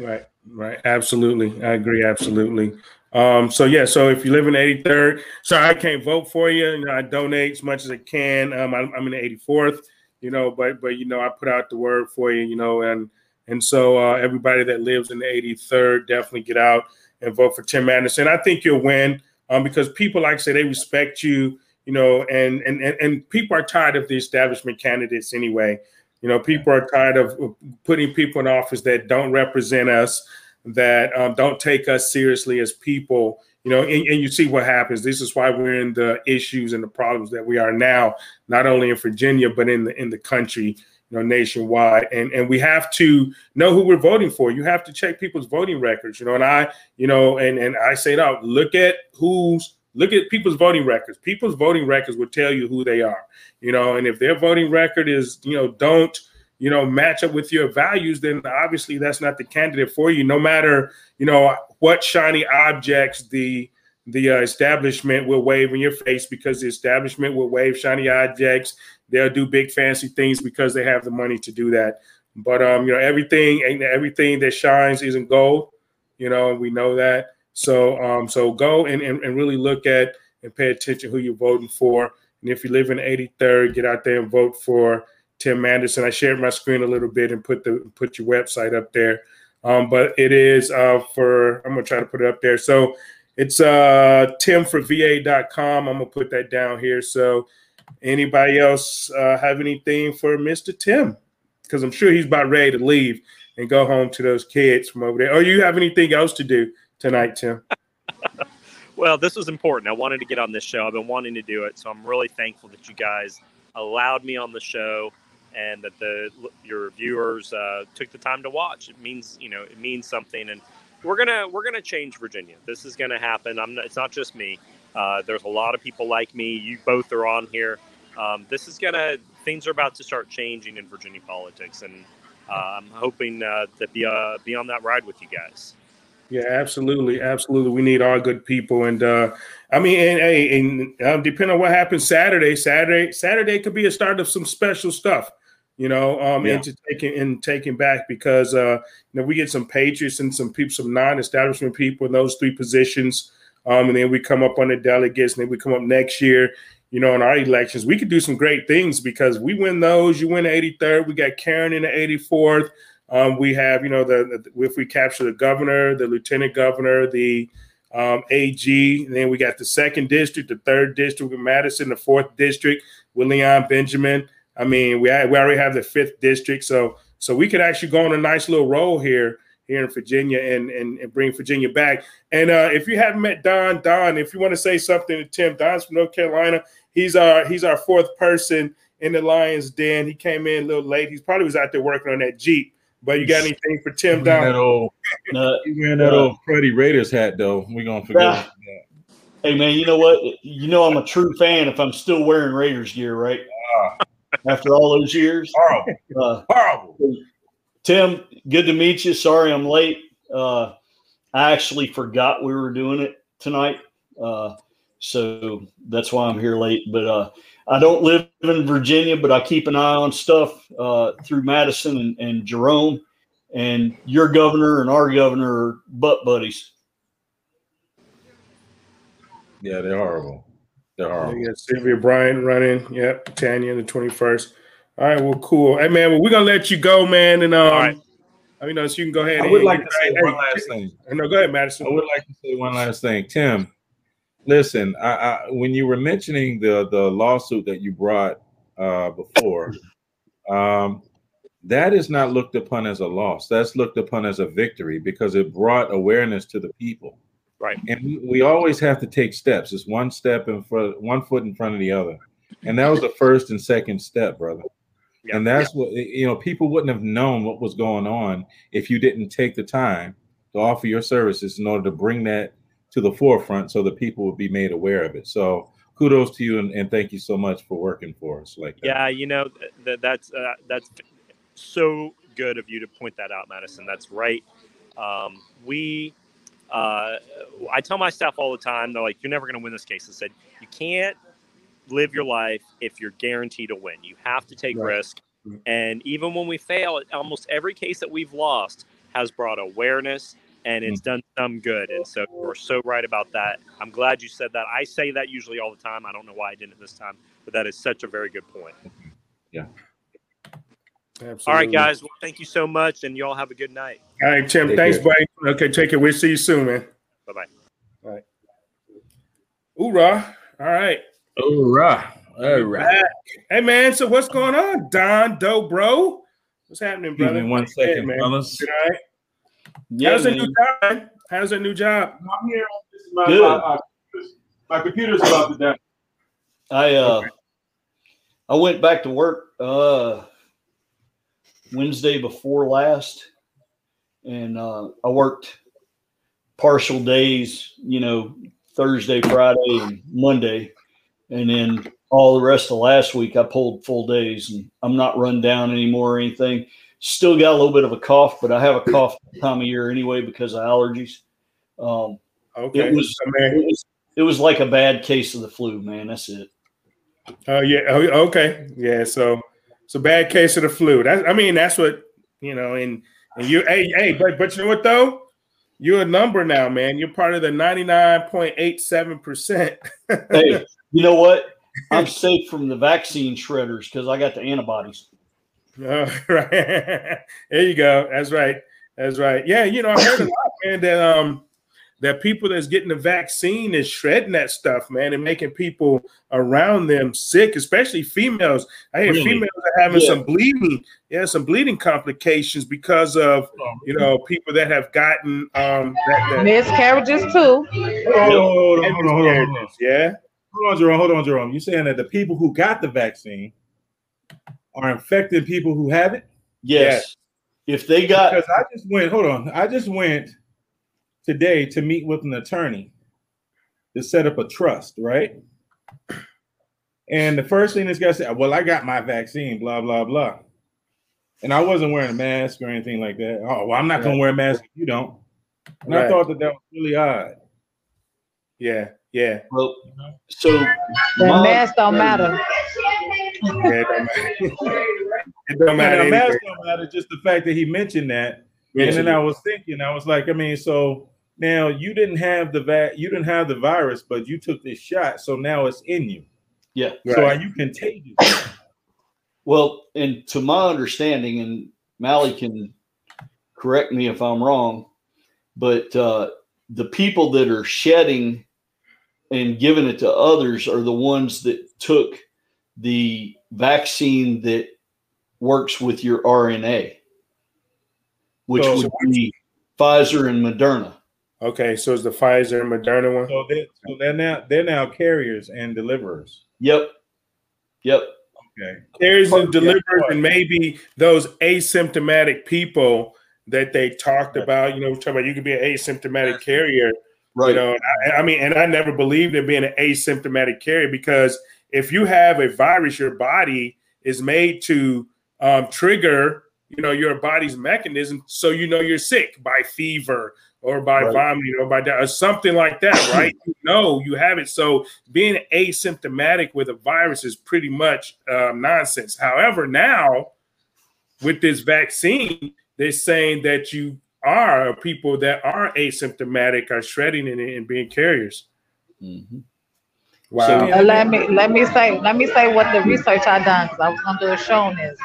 A: Right, right. Absolutely. I agree. Absolutely. Um, so yeah, so if you live in the 83rd, sorry, I can't vote for you. you know, I donate as much as I can. Um, I'm, I'm, in the 84th, you know, but but you know, I put out the word for you, you know, and and so uh, everybody that lives in the 83rd definitely get out and vote for Tim Anderson. I think you'll win um, because people, like I say, they respect you, you know, and and and, and people are tired of the establishment candidates anyway. You know, people are tired of putting people in office that don't represent us, that um, don't take us seriously as people. You know, and, and, you see what happens. This is why we're in the issues and the problems that we are now, not only in Virginia but in the in the country, you know, nationwide. And and we have to know who we're voting for. You have to check people's voting records. You know, and I, you know, and and I say now, look at who's look at people's voting records. People's voting records will tell you who they are, you know, and if their voting record is, you know, don't, you know, match up with your values, then obviously that's not the candidate for you, no matter, you know, what shiny objects the the uh, establishment will wave in your face because the establishment will wave shiny objects. They'll do big fancy things because they have the money to do that. But um, you know, everything everything that shines isn't gold. You know, we know that. So um, so go and, and, and really look at and pay attention who you're voting for. And if you live in 83rd, get out there and vote for Tim Anderson. I shared my screen a little bit and put the put your website up there. Um, but it is uh, for I'm gonna try to put it up there. So it's uh timforva.com. I'm gonna put that down here. So anybody else uh, have anything for Mr. Tim? Because I'm sure he's about ready to leave and go home to those kids from over there. Or you have anything else to do tonight, Tim?
D: well, this was important. I wanted to get on this show. I've been wanting to do it, so I'm really thankful that you guys allowed me on the show and that the your viewers uh, took the time to watch. It means you know it means something, and we're gonna we're gonna change Virginia. This is gonna happen. I'm not, it's not just me. Uh, there's a lot of people like me. You both are on here. Um, this is gonna things are about to start changing in Virginia politics, and uh, I'm hoping uh, to be uh, be on that ride with you guys.
A: Yeah, absolutely, absolutely. We need all good people, and uh, I mean, and, and, and um, depending on what happens Saturday, Saturday, Saturday could be a start of some special stuff you know, um, yeah. into taking and taking back because uh, you know we get some patriots and some people, some non-establishment people in those three positions, um, and then we come up on the delegates, and then we come up next year, you know, in our elections, we could do some great things because we win those. You win the 83rd, we got Karen in the 84th. Um, we have, you know, the, the, if we capture the governor, the lieutenant governor, the um, AG, and then we got the second district, the third district with Madison, the fourth district with Leon Benjamin. I mean, we we already have the fifth district, so so we could actually go on a nice little roll here here in Virginia and and, and bring Virginia back. And uh, if you haven't met Don, Don, if you want to say something to Tim, Don's from North Carolina. He's our he's our fourth person in the Lions Den. He came in a little late. He's probably was out there working on that Jeep. But you got anything for Tim Don?
C: That old, he wearing that old Freddie Raiders hat though. We're gonna forget.
E: Hey man, you know what? You know I'm a true fan if I'm still wearing Raiders gear, right? Uh, after all those years.
C: Horrible. Uh, Horrible.
E: Tim, good to meet you. Sorry I'm late. Uh, I actually forgot we were doing it tonight. Uh, so that's why I'm here late. But uh, I don't live in Virginia, but I keep an eye on stuff uh, through Madison and, and Jerome. And your governor and our governor are butt buddies.
C: Yeah, they're horrible. They're horrible.
A: Yeah, Sylvia Bryant running. Yep, Tanya the twenty first. All right, well, cool. Hey, man, well, we're gonna let you go, man, and um, All right. I mean, so you can go ahead.
C: I would like to say hey, one last thing.
A: No, go ahead, Madison.
C: I would like to say one last thing, Tim. Listen, I, I, when you were mentioning the the lawsuit that you brought uh, before, um, that is not looked upon as a loss. That's looked upon as a victory because it brought awareness to the people.
D: Right.
C: And we, we always have to take steps. It's one step in front, one foot in front of the other. And that was the first and second step, brother. Yeah. And that's yeah. what you know, people wouldn't have known what was going on if you didn't take the time to offer your services in order to bring that to the forefront so that people would be made aware of it. So kudos to you and, and thank you so much for working for us like that.
D: Yeah, you know, that, that's uh, that's so good of you to point that out, Madison. That's right. Um, we uh, I tell my staff all the time, they're like, you're never going to win this case. I said, you can't live your life if you're guaranteed to win. You have to take right. risk. And even when we fail, almost every case that we've lost has brought awareness and it's mm-hmm. done some good. And so you're so right about that. I'm glad you said that. I say that usually all the time. I don't know why I didn't this time, but that is such a very good point.
C: Yeah.
D: Absolutely. All right, guys. Well, thank you so much, and you all have a good night.
A: All right, Tim. Take thanks, buddy. Okay, take it. We'll see you soon, man.
D: Bye bye.
A: All right. Hoorah. All right.
C: Hoorah. All right.
A: Hey, man. So, what's going on, Don Doe, bro? What's happening, brother?
C: Give me one second, man. brothers.
A: All right. Yeah, How's man. a new job? How's a new job?
F: I'm here. My, Good. My, my, my, computer's about to die.
E: I uh, okay. I went back to work uh Wednesday before last, and uh, I worked partial days, you know, Thursday, Friday, and Monday, and then all the rest of last week I pulled full days, and I'm not run down anymore or anything. Still got a little bit of a cough, but I have a cough time of year anyway because of allergies. Um, okay, it was, it was it was like a bad case of the flu, man. That's it.
A: Oh uh, yeah. Okay. Yeah. So it's a bad case of the flu. That I mean, that's what you know. And and you, hey, hey, but but you know what though? You're a number now, man. You're part of the 99.87 percent.
E: hey, you know what? I'm safe from the vaccine shredders because I got the antibodies.
A: Oh, right. there you go. That's right. That's right. Yeah, you know, I heard a lot, man, that um that people that's getting the vaccine is shredding that stuff, man, and making people around them sick, especially females. I hear really? females are having yeah. some bleeding, yeah, some bleeding complications because of you know people that have gotten um that,
B: that miscarriages too. Hold on,
C: hold on, hold on, hold on, Yeah. Hold on, Jerome. Hold on, Jerome. You're saying that the people who got the vaccine are infecting people who have it?
E: Yes. Yeah. If they got
C: because I just went, hold on, I just went today to meet with an attorney to set up a trust, right? And the first thing this guy said, "Well, I got my vaccine." Blah blah blah. And I wasn't wearing a mask or anything like that. Oh, well, I'm not going to wear a mask if you don't. And right. I thought that that was really odd.
A: Yeah, yeah.
E: Well, so
B: the mask don't matter.
C: Yeah, it don't matter. The mask don't matter. Just the fact that he mentioned that, and then I was thinking, I was like, I mean, so now you didn't have the va- you didn't have the virus, but you took this shot, so now it's in you.
E: Yeah.
C: So right. are you contagious?
E: Well, and to my understanding, and Mally can correct me if I'm wrong, but uh, the people that are shedding and giving it to others are the ones that took the vaccine that works with your RNA, which so, would be Pfizer and Moderna.
A: Okay, so it's the Pfizer and Moderna one.
C: So, they, so they're now they're now carriers and deliverers.
E: Yep. Yep.
C: Okay.
A: Carriers and deliverers, and maybe those asymptomatic people that they talked about. You know, talking about you could be an asymptomatic carrier. Right. You know, I, I mean, and I never believed in being an asymptomatic carrier because if you have a virus, your body is made to um, trigger, you know, your body's mechanism, so you know you're sick by fever or by right. vomiting or by or something like that, right? you know you have it. So being asymptomatic with a virus is pretty much um, nonsense. However, now with this vaccine, they're saying that you are people that are asymptomatic are shredding and, and being carriers.
B: Mm-hmm. Wow. So, uh, let me let me say let me say what the research I done because I was gonna do a show on this.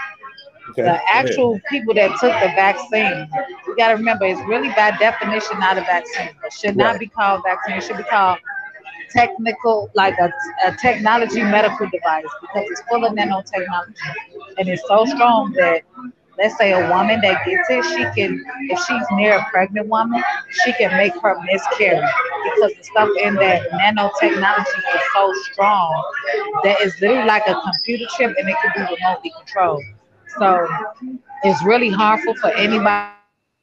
B: Okay. The actual people that took the vaccine, you got to remember, it's really by definition not a vaccine. It should not right. be called vaccine. It should be called technical, like a, a technology medical device because it's full of nanotechnology. And it's so strong that let's say a woman that gets it, she can, if she's near a pregnant woman, she can make her miscarry because the stuff in that nanotechnology is so strong that it's literally like a computer chip and it can be remotely controlled. So it's really harmful for anybody.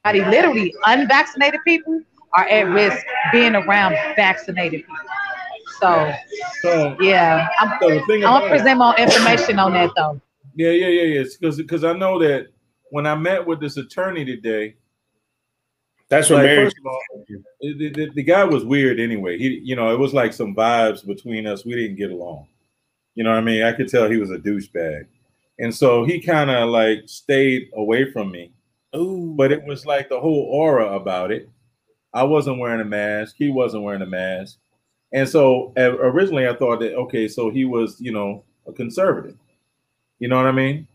B: Literally, unvaccinated people are at risk being around vaccinated people. So, so yeah, I'm, so I'm gonna present more information on that though.
C: Yeah, yeah, yeah, yeah. Because because I know that when I met with this attorney today,
A: that's what like,
C: of all, the, the, the, guy was weird anyway. He, you know, it was like some vibes between us. We didn't get along. You know what I mean? I could tell he was a douchebag. And so he kind of like stayed away from me. Ooh. But it was like the whole aura about it. I wasn't wearing a mask. He wasn't wearing a mask. And so uh, originally I thought that, okay, so he was, you know, a conservative. You know what I mean?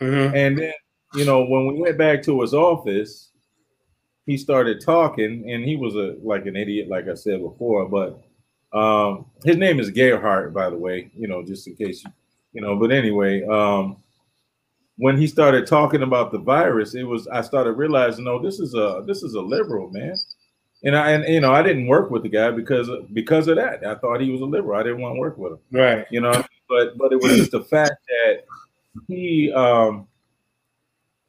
C: Mm-hmm. And then, you know, when we went back to his office, he started talking and he was a like an idiot, like I said before. But um, his name is Gerhardt, by the way, you know, just in case you, you know, but anyway, um, when he started talking about the virus, it was I started realizing, no, this is a this is a liberal man, and I and you know I didn't work with the guy because because of that. I thought he was a liberal. I didn't want to work with him.
A: Right.
C: You know, but but it was just the fact that he um,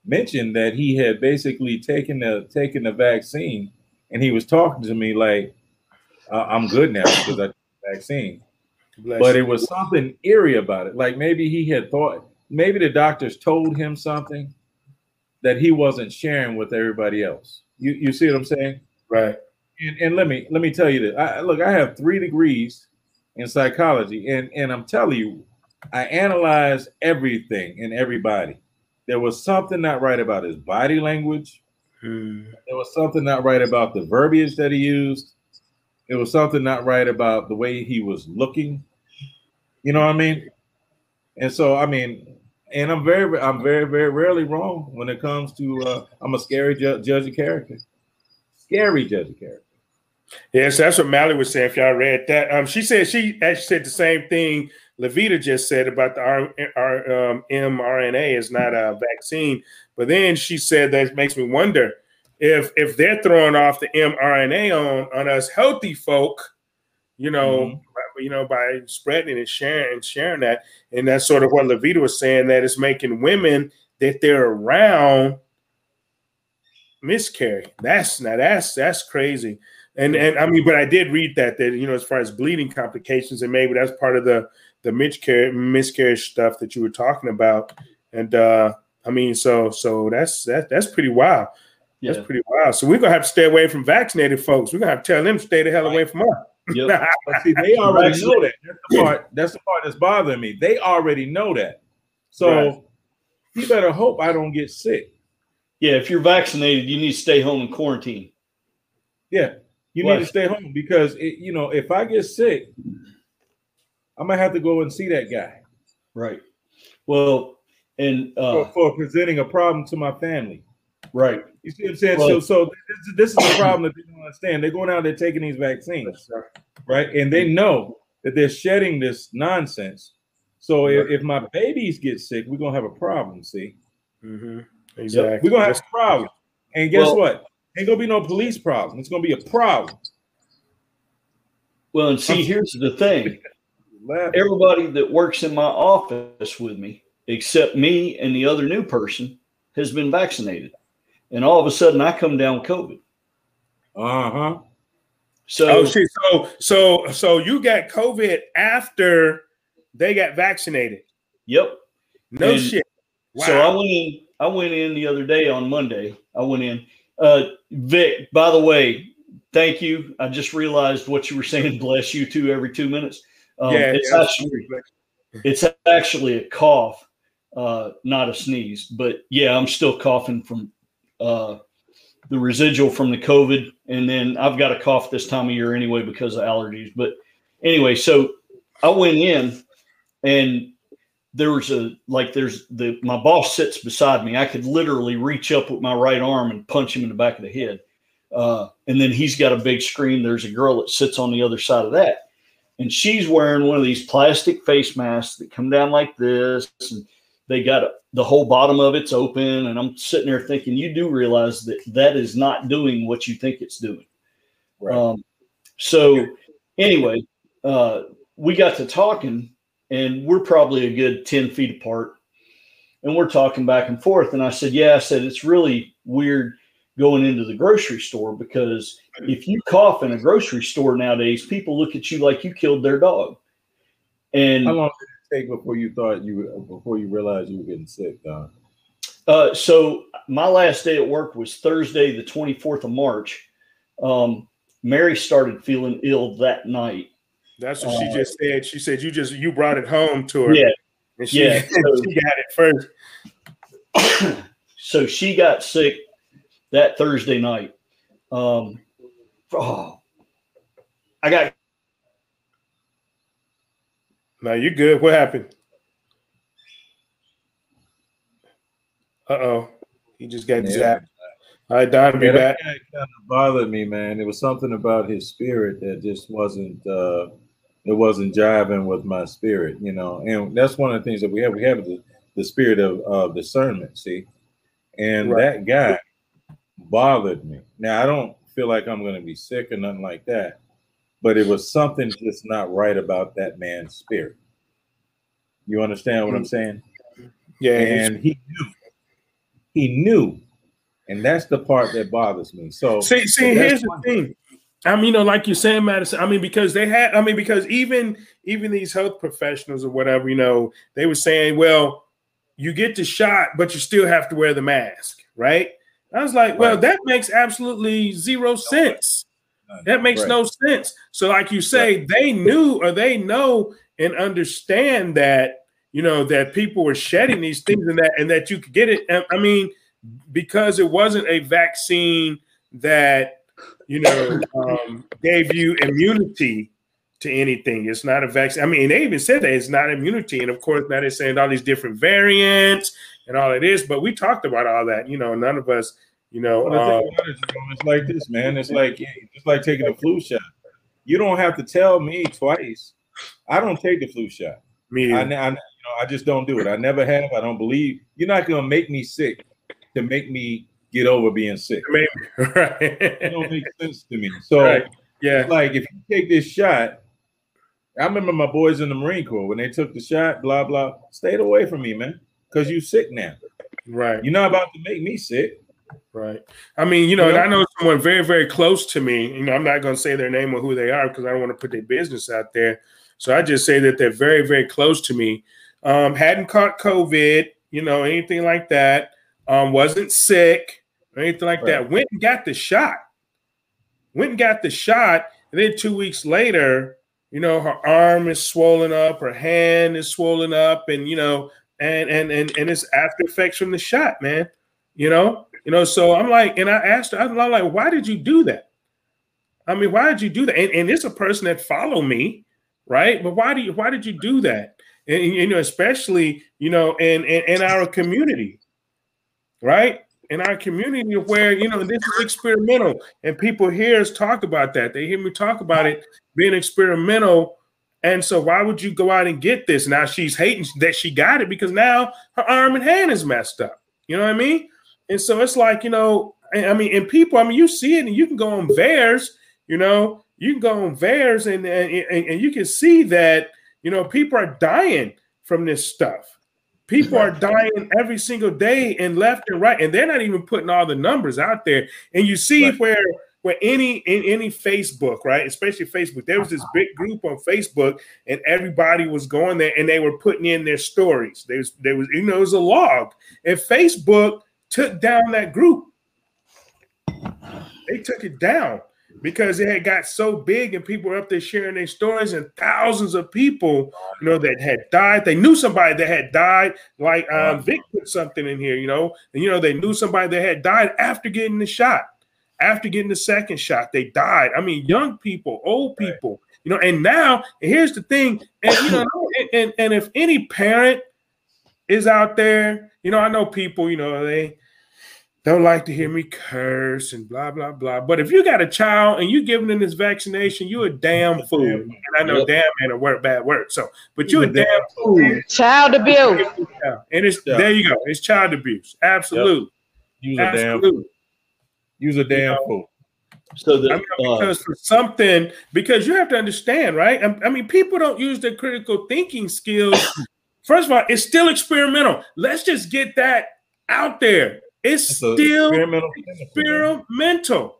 C: mentioned that he had basically taken the taken the vaccine, and he was talking to me like, "I'm good now because I took the vaccine." Bless but you. it was something eerie about it. Like maybe he had thought maybe the doctors told him something that he wasn't sharing with everybody else. You you see what I'm saying?
A: Right.
C: And, and let me let me tell you this. I, look, I have three degrees in psychology, and and I'm telling you, I analyze everything and everybody. There was something not right about his body language. Hmm. There was something not right about the verbiage that he used. There was something not right about the way he was looking. You know what I mean? And so, I mean, and I'm very, I'm very, very rarely wrong when it comes to. Uh, I'm a scary ju- judge of character. Scary judge of character.
A: Yes, that's what Mally was saying. If y'all read that, um, she said she actually said the same thing Levita just said about the R, R, um, mRNA is not a vaccine. But then she said that makes me wonder if if they're throwing off the mRNA on on us healthy folk, you know, mm-hmm you know, by spreading and sharing and sharing that. And that's sort of what Levita was saying that it's making women that they're around miscarry. That's now that's that's crazy. And and I mean, but I did read that that you know, as far as bleeding complications, and maybe that's part of the the miscarriage miscarriage stuff that you were talking about, and uh, I mean, so so that's that that's pretty wild. Yeah. That's pretty wild. So we're gonna have to stay away from vaccinated folks. We're gonna have to tell them to stay the hell away from us.
C: Yep. see, they already know that. That's the part. That's the part that's bothering me. They already know that. So right. you better hope I don't get sick.
E: Yeah, if you're vaccinated, you need to stay home and quarantine.
C: Yeah, you what? need to stay home because it, you know if I get sick, I might have to go and see that guy.
E: Right. Well, and
C: uh, for, for presenting a problem to my family.
E: Right.
C: You see what I'm saying? Well, so, so this, this, is the problem that they don't understand. They're going out there taking these vaccines, right? And they know that they're shedding this nonsense. So if, if my babies get sick, we're gonna have a problem. See?
A: Mm-hmm. Exactly.
C: Yep. We're gonna have a problem. And guess well, what? Ain't gonna be no police problem. It's gonna be a problem.
E: Well, and see, here's the thing. Everybody that works in my office with me, except me and the other new person, has been vaccinated and all of a sudden I come down with COVID.
C: Uh huh.
A: So, oh, shit. so, so, so you got COVID after they got vaccinated.
E: Yep.
A: No and shit.
E: Wow. So I went in. I went in the other day on Monday. I went in. Uh, Vic, by the way, thank you. I just realized what you were saying. Bless you too. Every two minutes. Um, yeah, it's yeah. actually it's actually a cough, uh, not a sneeze. But yeah, I'm still coughing from uh, the residual from the COVID, and then I've got a cough this time of year anyway because of allergies. But anyway, so I went in, and there was a like there's the my boss sits beside me. I could literally reach up with my right arm and punch him in the back of the head. Uh, and then he's got a big screen. There's a girl that sits on the other side of that, and she's wearing one of these plastic face masks that come down like this, and they got the whole bottom of it's open and i'm sitting there thinking you do realize that that is not doing what you think it's doing right. um, so anyway uh, we got to talking and we're probably a good 10 feet apart and we're talking back and forth and i said yeah i said it's really weird going into the grocery store because if you cough in a grocery store nowadays people look at you like you killed their dog and
C: how long did it take before you thought you before you realized you were getting sick, Don?
E: Uh, so my last day at work was Thursday, the 24th of March. Um, Mary started feeling ill that night.
A: That's what uh, she just said. She said you just you brought it home to her.
E: Yeah.
A: And she, yeah. So, she got it
E: first. so she got sick that Thursday night. Um, oh, I got
A: Now you're good. What happened? Uh oh. He just got yeah. zapped. All right, Don, be back. That
C: kind of bothered me, man. It was something about his spirit that just wasn't uh it wasn't jiving with my spirit, you know. And that's one of the things that we have. We have the, the spirit of uh, discernment, see. And right. that guy bothered me. Now I don't feel like I'm gonna be sick or nothing like that but it was something just not right about that man's spirit. You understand what I'm mm. saying?
A: Yeah.
C: And he knew. He knew. And that's the part that bothers me. So
A: see, see, so here's the thing. I mean, you know, like you're saying, Madison. I mean, because they had, I mean, because even even these health professionals or whatever, you know, they were saying, well, you get the shot, but you still have to wear the mask, right? I was like, well, right. that makes absolutely zero sense. That makes right. no sense. So, like you say, right. they knew or they know and understand that you know that people were shedding these things and that and that you could get it. I mean, because it wasn't a vaccine that you know um, gave you immunity to anything. It's not a vaccine. I mean, they even said that it's not immunity, and of course, now they're saying all these different variants and all it is. But we talked about all that. You know, none of us you know, well,
C: um, it's like this, man. It's like it's like taking a flu shot. You don't have to tell me twice. I don't take the flu shot.
A: Me,
C: I, I, you know, I just don't do it. I never have. I don't believe you're not gonna make me sick to make me get over being sick.
A: Maybe, right?
C: It don't make sense to me. So, right.
A: yeah,
C: like if you take this shot, I remember my boys in the Marine Corps when they took the shot. Blah blah. Stayed away from me, man, because you sick now.
A: Right.
C: You're not about to make me sick.
A: Right. I mean, you know, yeah. I know someone very, very close to me. You know, I'm not going to say their name or who they are because I don't want to put their business out there. So I just say that they're very, very close to me. Um, hadn't caught COVID, you know, anything like that. Um, wasn't sick or anything like right. that. Went and got the shot. Went and got the shot, and then two weeks later, you know, her arm is swollen up, her hand is swollen up, and you know, and and and and it's after effects from the shot, man. You know, you know. So I'm like, and I asked her, I'm like, why did you do that? I mean, why did you do that? And, and it's a person that follow me, right? But why do you why did you do that? And, and you know, especially you know, in, in in our community, right? In our community where you know this is experimental, and people hear us talk about that. They hear me talk about it being experimental. And so, why would you go out and get this? Now she's hating that she got it because now her arm and hand is messed up. You know what I mean? And so it's like, you know, I mean, and people, I mean, you see it and you can go on VAERS you know, you can go on VAERS and, and, and you can see that, you know, people are dying from this stuff. People are dying every single day and left and right, and they're not even putting all the numbers out there. And you see right. where where any in any Facebook, right, especially Facebook, there was this big group on Facebook, and everybody was going there and they were putting in their stories. There was there was you know it was a log, and Facebook took down that group. They took it down because it had got so big and people were up there sharing their stories and thousands of people, you know, that had died. They knew somebody that had died, like um, Vic put something in here, you know, and you know they knew somebody that had died after getting the shot, after getting the second shot, they died. I mean, young people, old people, you know, and now and here's the thing, and you know, and, and, and if any parent is out there, you know, I know people, you know, they don't like to hear me curse and blah blah blah. But if you got a child and you giving them this vaccination, you a damn fool. And I know yep. damn ain't a word bad word. So, but you a damn fool.
B: Child abuse.
A: And it's yeah. there you go. It's child abuse. Absolutely.
C: Yep. Use a damn Use a damn you know? fool.
A: So that, I mean, uh, because for something, because you have to understand, right? I, I mean, people don't use their critical thinking skills. First of all, it's still experimental. Let's just get that out there. It's still experimental, experimental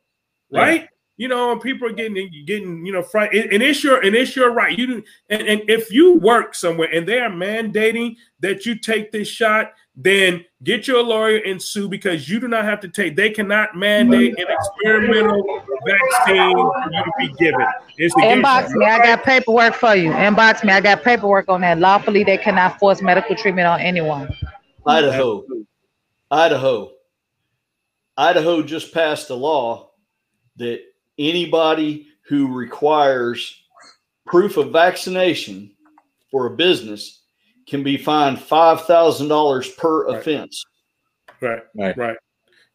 A: right? Yeah. You know, people are getting getting you know frightened, and it's your and it's your right. You do, and, and if you work somewhere and they are mandating that you take this shot, then get your lawyer and sue because you do not have to take. They cannot mandate an experimental vaccine for you to be given.
B: It's Inbox me. I got paperwork for you. Inbox me. I got paperwork on that. Lawfully, they cannot force medical treatment on anyone.
E: Idaho. Idaho. Idaho just passed a law that anybody who requires proof of vaccination for a business can be fined five thousand dollars per right. offense.
A: Right, right, right.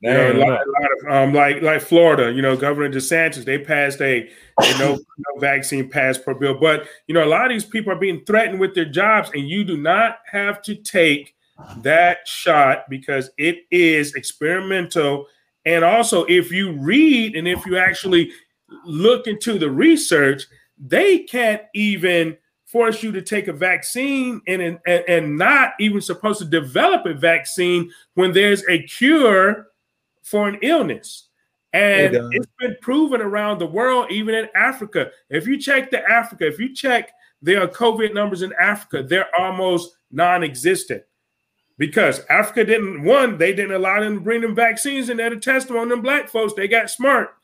A: You know, a lot, a lot of, um, like like Florida, you know, Governor DeSantis, they passed a, a no, no vaccine passport bill. But you know, a lot of these people are being threatened with their jobs, and you do not have to take that shot because it is experimental. And also, if you read and if you actually look into the research, they can't even force you to take a vaccine and, and, and not even supposed to develop a vaccine when there's a cure for an illness. And it, it's been proven around the world, even in Africa. If you check the Africa, if you check their COVID numbers in Africa, they're almost non existent because Africa didn't one, they didn't allow them to bring them vaccines and they had to test them on them black folks. They got smart,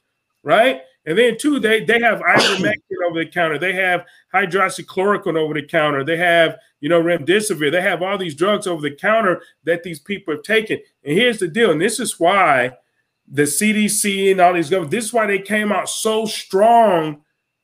A: right? And then two, they they have ivermectin over the counter. They have hydroxychloroquine over the counter. They have you know remdesivir. They have all these drugs over the counter that these people have taken. And here's the deal, and this is why the CDC and all these governments. This is why they came out so strong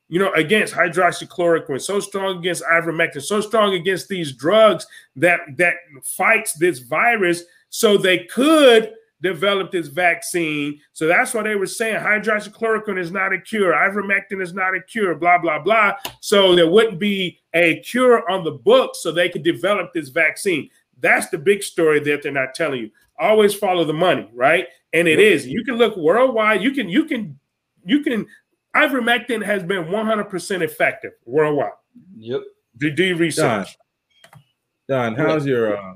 A: you know, against hydroxychloroquine, so strong against ivermectin, so strong against these drugs that that fights this virus, so they could develop this vaccine. So that's why they were saying hydroxychloroquine is not a cure, ivermectin is not a cure, blah blah blah. So there wouldn't be a cure on the books so they could develop this vaccine. That's the big story that they're not telling you. Always follow the money, right? And it is. You can look worldwide. You can you can you can ivermectin has been 100% effective worldwide.
E: Yep.
A: Do, do you research?
C: Don, Don how's your uh,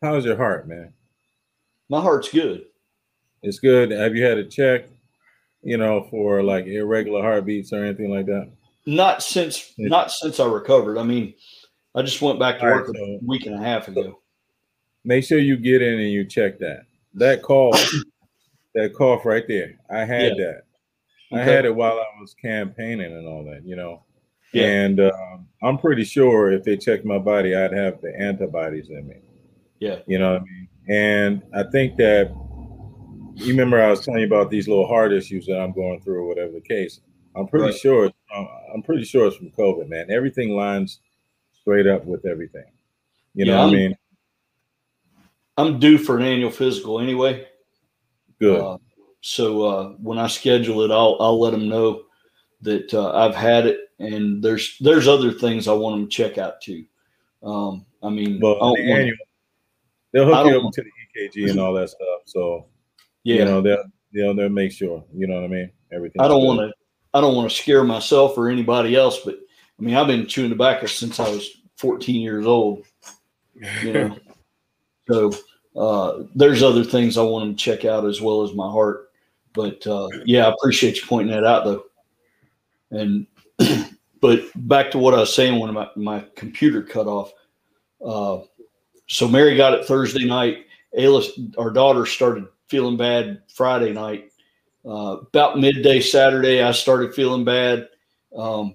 C: how's your heart, man?
E: My heart's good.
C: It's good. Have you had a check, you know, for like irregular heartbeats or anything like that?
E: Not since not since I recovered. I mean, I just went back to work right, so a week and a half ago.
C: Make sure you get in and you check that. That cough, that cough right there. I had yeah. that. I had it while I was campaigning and all that, you know. Yeah. And um, I'm pretty sure if they checked my body, I'd have the antibodies in me.
E: Yeah.
C: You know what I mean? And I think that you remember I was telling you about these little heart issues that I'm going through, or whatever the case. I'm pretty right. sure. Um, I'm pretty sure it's from COVID, man. Everything lines straight up with everything. You yeah, know what I'm, I mean?
E: I'm due for an annual physical anyway.
C: Good. Uh,
E: so uh, when I schedule it, I'll I'll let them know that uh, I've had it, and there's there's other things I want them to check out too. Um, I mean,
C: well, the annual, they'll hook you up to the EKG and all that stuff. So yeah, you know they'll they'll they'll make sure. You know what I mean? Everything.
E: I don't want to I don't want to scare myself or anybody else, but I mean I've been chewing tobacco since I was 14 years old. You know, so uh, there's other things I want them to check out as well as my heart. But uh, yeah, I appreciate you pointing that out though. And but back to what I was saying when my, my computer cut off. Uh, so Mary got it Thursday night. Ayla, our daughter, started feeling bad Friday night. Uh, about midday Saturday, I started feeling bad. Um,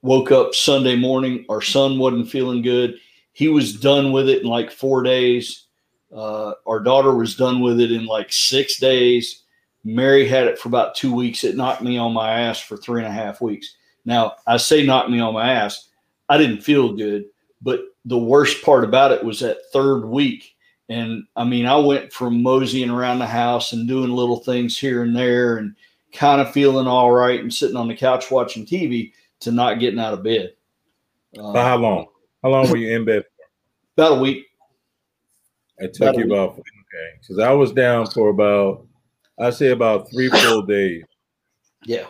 E: woke up Sunday morning. Our son wasn't feeling good. He was done with it in like four days. Uh, our daughter was done with it in like six days. Mary had it for about two weeks. It knocked me on my ass for three and a half weeks. Now, I say knocked me on my ass. I didn't feel good, but the worst part about it was that third week. And I mean, I went from moseying around the house and doing little things here and there and kind of feeling all right and sitting on the couch watching TV to not getting out of bed.
C: Uh, for how long? How long were you in bed
E: for? About a week.
C: It took about you about okay, because I was down for about I say about three full days.
E: Yeah,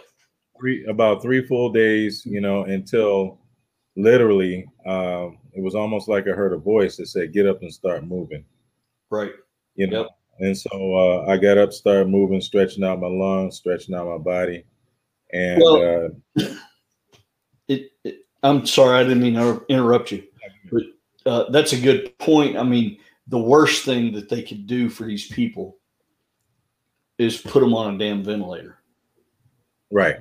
C: three about three full days. You know, until literally um, it was almost like I heard a voice that said, "Get up and start moving."
E: Right.
C: You know, yep. and so uh, I got up, started moving, stretching out my lungs, stretching out my body, and well, uh,
E: it, it, I'm sorry, I didn't mean to interrupt you, but uh, that's a good point. I mean, the worst thing that they could do for these people is put them on a damn ventilator.
C: Right.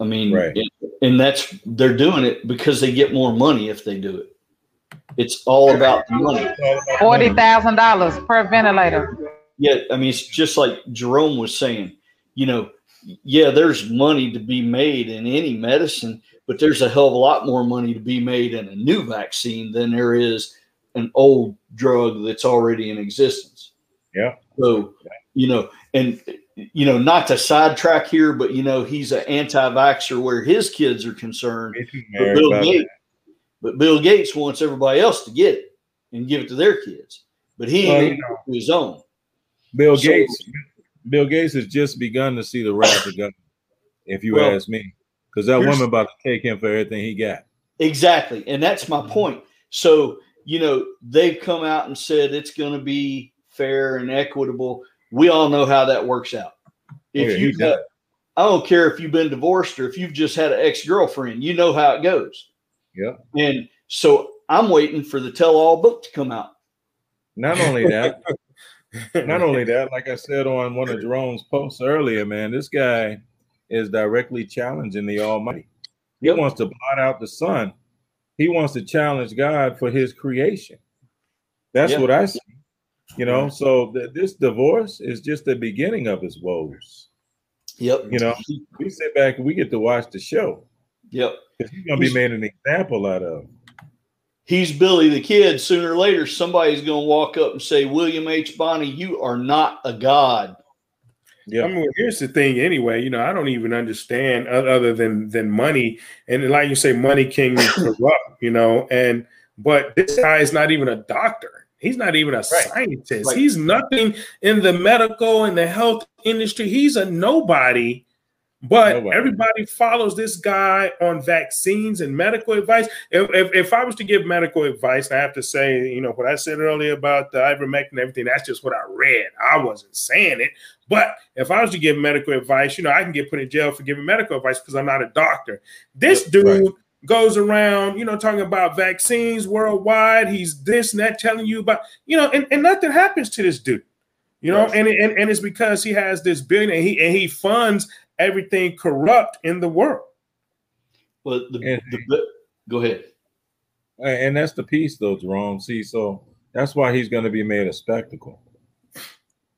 E: I mean, right. And that's they're doing it because they get more money if they do it. It's all about the money.
B: Forty thousand dollars per ventilator.
E: Yeah, I mean, it's just like Jerome was saying. You know, yeah, there's money to be made in any medicine, but there's a hell of a lot more money to be made in a new vaccine than there is an old drug that's already in existence.
C: Yeah.
E: So, you know, and you know, not to sidetrack here, but you know, he's an anti-vaxxer where his kids are concerned. But Bill, Gates, but Bill Gates wants everybody else to get it and give it to their kids, but he ain't well, you know, his own.
C: Bill so, Gates, Bill Gates has just begun to see the wrath of God, if you well, ask me, because that woman about to take him for everything he got.
E: Exactly, and that's my mm-hmm. point. So you know, they've come out and said it's going to be fair and equitable. We all know how that works out. Oh, if yeah, you, I don't care if you've been divorced or if you've just had an ex girlfriend, you know how it goes.
C: Yeah.
E: And so I'm waiting for the tell all book to come out.
C: Not only that, not only that, like I said on one of Jerome's posts earlier, man, this guy is directly challenging the Almighty. He yep. wants to blot out the sun he wants to challenge God for his creation. That's yeah. what I see. You know, so th- this divorce is just the beginning of his woes.
E: Yep.
C: You know, we sit back and we get to watch the show.
E: Yep.
C: He's gonna be made an example out of.
E: He's Billy the Kid. Sooner or later, somebody's gonna walk up and say, William H. Bonney, you are not a god.
A: Yeah. I mean, here's the thing. Anyway, you know, I don't even understand other than than money, and like you say, money can corrupt. You know, and but this guy is not even a doctor. He's not even a right. scientist. He's nothing in the medical and the health industry. He's a nobody. But Nobody. everybody follows this guy on vaccines and medical advice. If, if, if, I was to give medical advice, I have to say, you know, what I said earlier about the ivermectin and everything, that's just what I read. I wasn't saying it. But if I was to give medical advice, you know, I can get put in jail for giving medical advice because I'm not a doctor. This dude right. Goes around, you know, talking about vaccines worldwide. He's this and that, telling you about, you know, and, and nothing happens to this dude. You know, and, and and it's because he has this billion and he and he funds everything corrupt in the world.
E: Well, the, and, the, go ahead.
C: And that's the piece, though, Jerome. See, so that's why he's going to be made a spectacle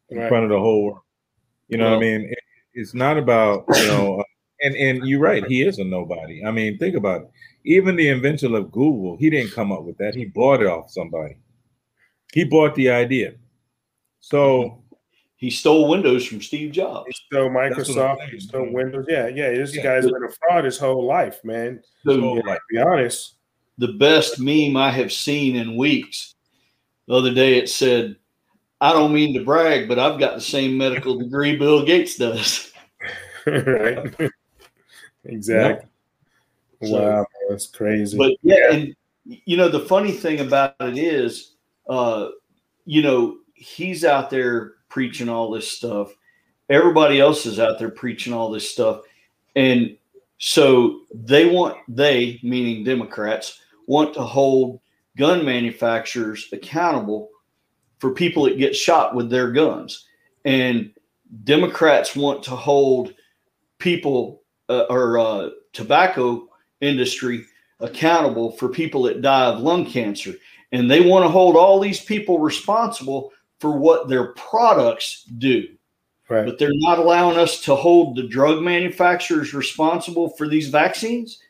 C: in right. front of the whole world. You know well, what I mean? It, it's not about you know, uh, and and you're right. He is a nobody. I mean, think about it. Even the invention of Google, he didn't come up with that. He bought it off somebody. He bought the idea. So
E: he stole Windows from Steve Jobs.
A: He stole Microsoft. He stole Windows. Yeah, yeah. This yeah. guy's been a fraud his whole life, man. So, yeah, to be honest,
E: the best meme I have seen in weeks. The other day, it said, "I don't mean to brag, but I've got the same medical degree Bill Gates does."
A: right. exactly. Yep. Wow, so, that's crazy.
E: But yeah, and you know the funny thing about it is, uh, you know, he's out there preaching all this stuff. Everybody else is out there preaching all this stuff. And so they want, they, meaning Democrats, want to hold gun manufacturers accountable for people that get shot with their guns. And Democrats want to hold people uh, or uh, tobacco industry accountable for people that die of lung cancer. And they want to hold all these people responsible for what their products do. Right. But they're not allowing us to hold the drug manufacturers responsible for these vaccines.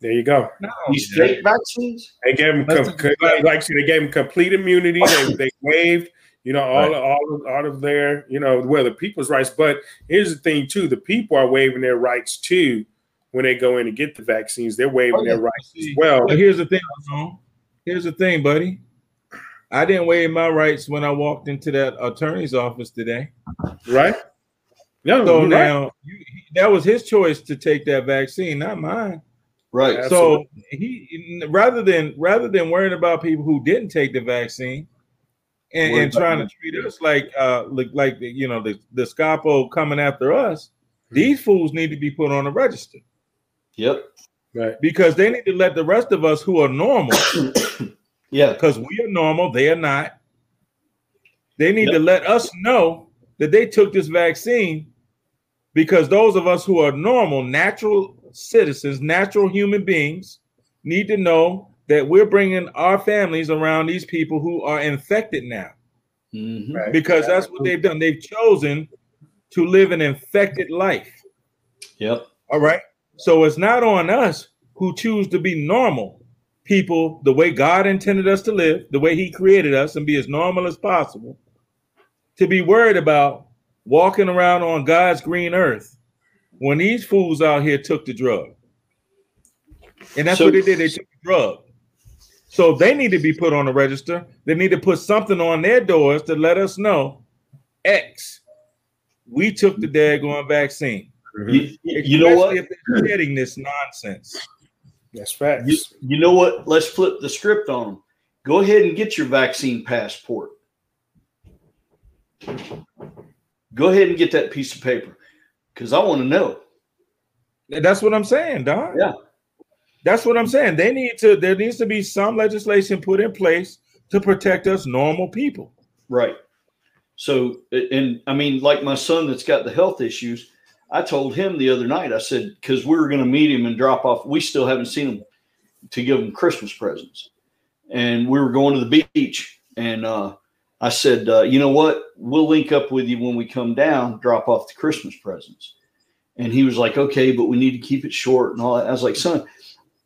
A: There you go.
E: No, these fake vaccines.
A: They gave them com- like, like they gave them complete immunity. they, they waived, you know, all right. all of, all of their, you know, well, the people's rights. But here's the thing, too: the people are waiving their rights too when they go in to get the vaccines. They're waiving oh, yeah. their rights as well.
C: But here's the thing. Here's the thing, buddy. I didn't waive my rights when I walked into that attorney's office today.
A: Right.
C: No, so now right. you, that was his choice to take that vaccine, not mine.
E: Right.
C: So Absolutely. he rather than rather than worrying about people who didn't take the vaccine and, and trying to treat us like uh like, like you know the the Gestapo coming after us, mm-hmm. these fools need to be put on a register.
E: Yep.
C: Right. Because they need to let the rest of us who are normal
E: Yeah.
C: Because we are normal, they are not. They need yep. to let us know that they took this vaccine because those of us who are normal, natural citizens, natural human beings, need to know that we're bringing our families around these people who are infected now. Mm-hmm. Right. Because that's what they've done. They've chosen to live an infected life.
E: Yep.
C: All right. So it's not on us who choose to be normal people the way God intended us to live, the way He created us, and be as normal as possible, to be worried about walking around on God's green earth when these fools out here took the drug. And that's so, what they did. They took the drug. So they need to be put on the register. They need to put something on their doors to let us know X, we took the daggone vaccine. Mm-hmm.
E: You, you know what?
C: If they're getting this nonsense.
A: That's facts.
E: You, you know what? Let's flip the script on them. Go ahead and get your vaccine passport. Go ahead and get that piece of paper because I want to know.
C: That's what I'm saying, Don.
E: Yeah.
C: That's what I'm saying. They need to, there needs to be some legislation put in place to protect us normal people.
E: Right. So, and I mean, like my son that's got the health issues, I told him the other night, I said, because we were going to meet him and drop off. We still haven't seen him to give him Christmas presents. And we were going to the beach. And uh, I said, uh, you know what? We'll link up with you when we come down, drop off the Christmas presents. And he was like, okay, but we need to keep it short and all that. I was like, son,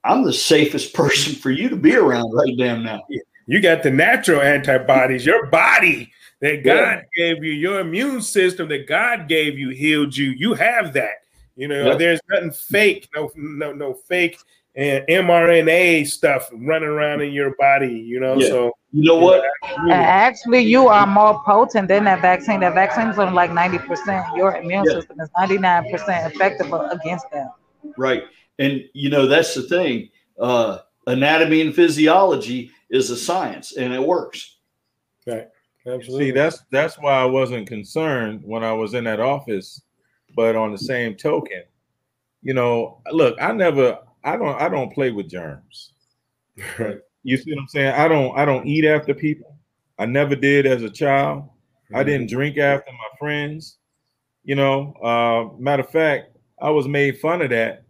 E: I'm the safest person for you to be around right damn now.
A: You got the natural antibodies. Your body that God yeah. gave you, your immune system that God gave you healed you. You have that. You know, yep. there's nothing fake, no, no, no fake and mRNA stuff running around in your body. You know, yeah. so
E: you know what?
B: Actually, you are more potent than that vaccine. That vaccine is only like ninety percent. Your immune yeah. system is ninety nine percent effective against that.
E: Right, and you know that's the thing. Uh, anatomy and physiology is a science, and it works.
A: Right. Absolutely.
C: See, that's that's why I wasn't concerned when I was in that office. But on the same token, you know, look, I never, I don't, I don't play with germs. Right. You see what I'm saying? I don't, I don't eat after people. I never did as a child. Mm-hmm. I didn't drink after my friends. You know, uh, matter of fact, I was made fun of that.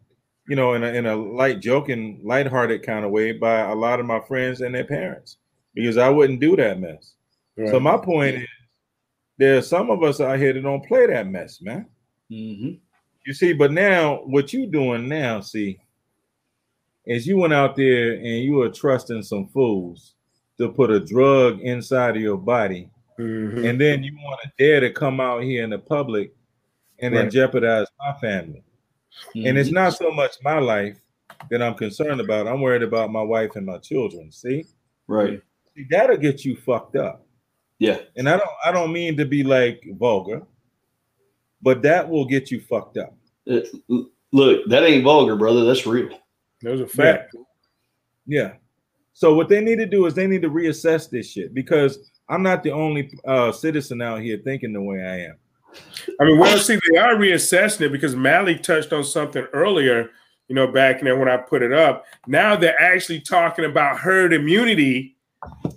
C: You know, in a, in a light joking, lighthearted kind of way by a lot of my friends and their parents because I wouldn't do that mess. Right. So my point is, there are some of us out here that don't play that mess, man. Mm-hmm. You see, but now what you doing now, see, is you went out there and you were trusting some fools to put a drug inside of your body, mm-hmm. and then you want to dare to come out here in the public and right. then jeopardize my family. Mm-hmm. And it's mm-hmm. not so much my life that I'm concerned about. I'm worried about my wife and my children. See,
E: right?
C: See, that'll get you fucked up.
E: Yeah.
C: And I don't I don't mean to be like vulgar, but that will get you fucked up.
E: Uh, look, that ain't vulgar, brother. That's real.
A: That's a fact.
C: Yeah. yeah. So what they need to do is they need to reassess this shit because I'm not the only uh, citizen out here thinking the way I am.
A: I mean, well, see, they are reassessing it because Mally touched on something earlier, you know, back there when I put it up. Now they're actually talking about herd immunity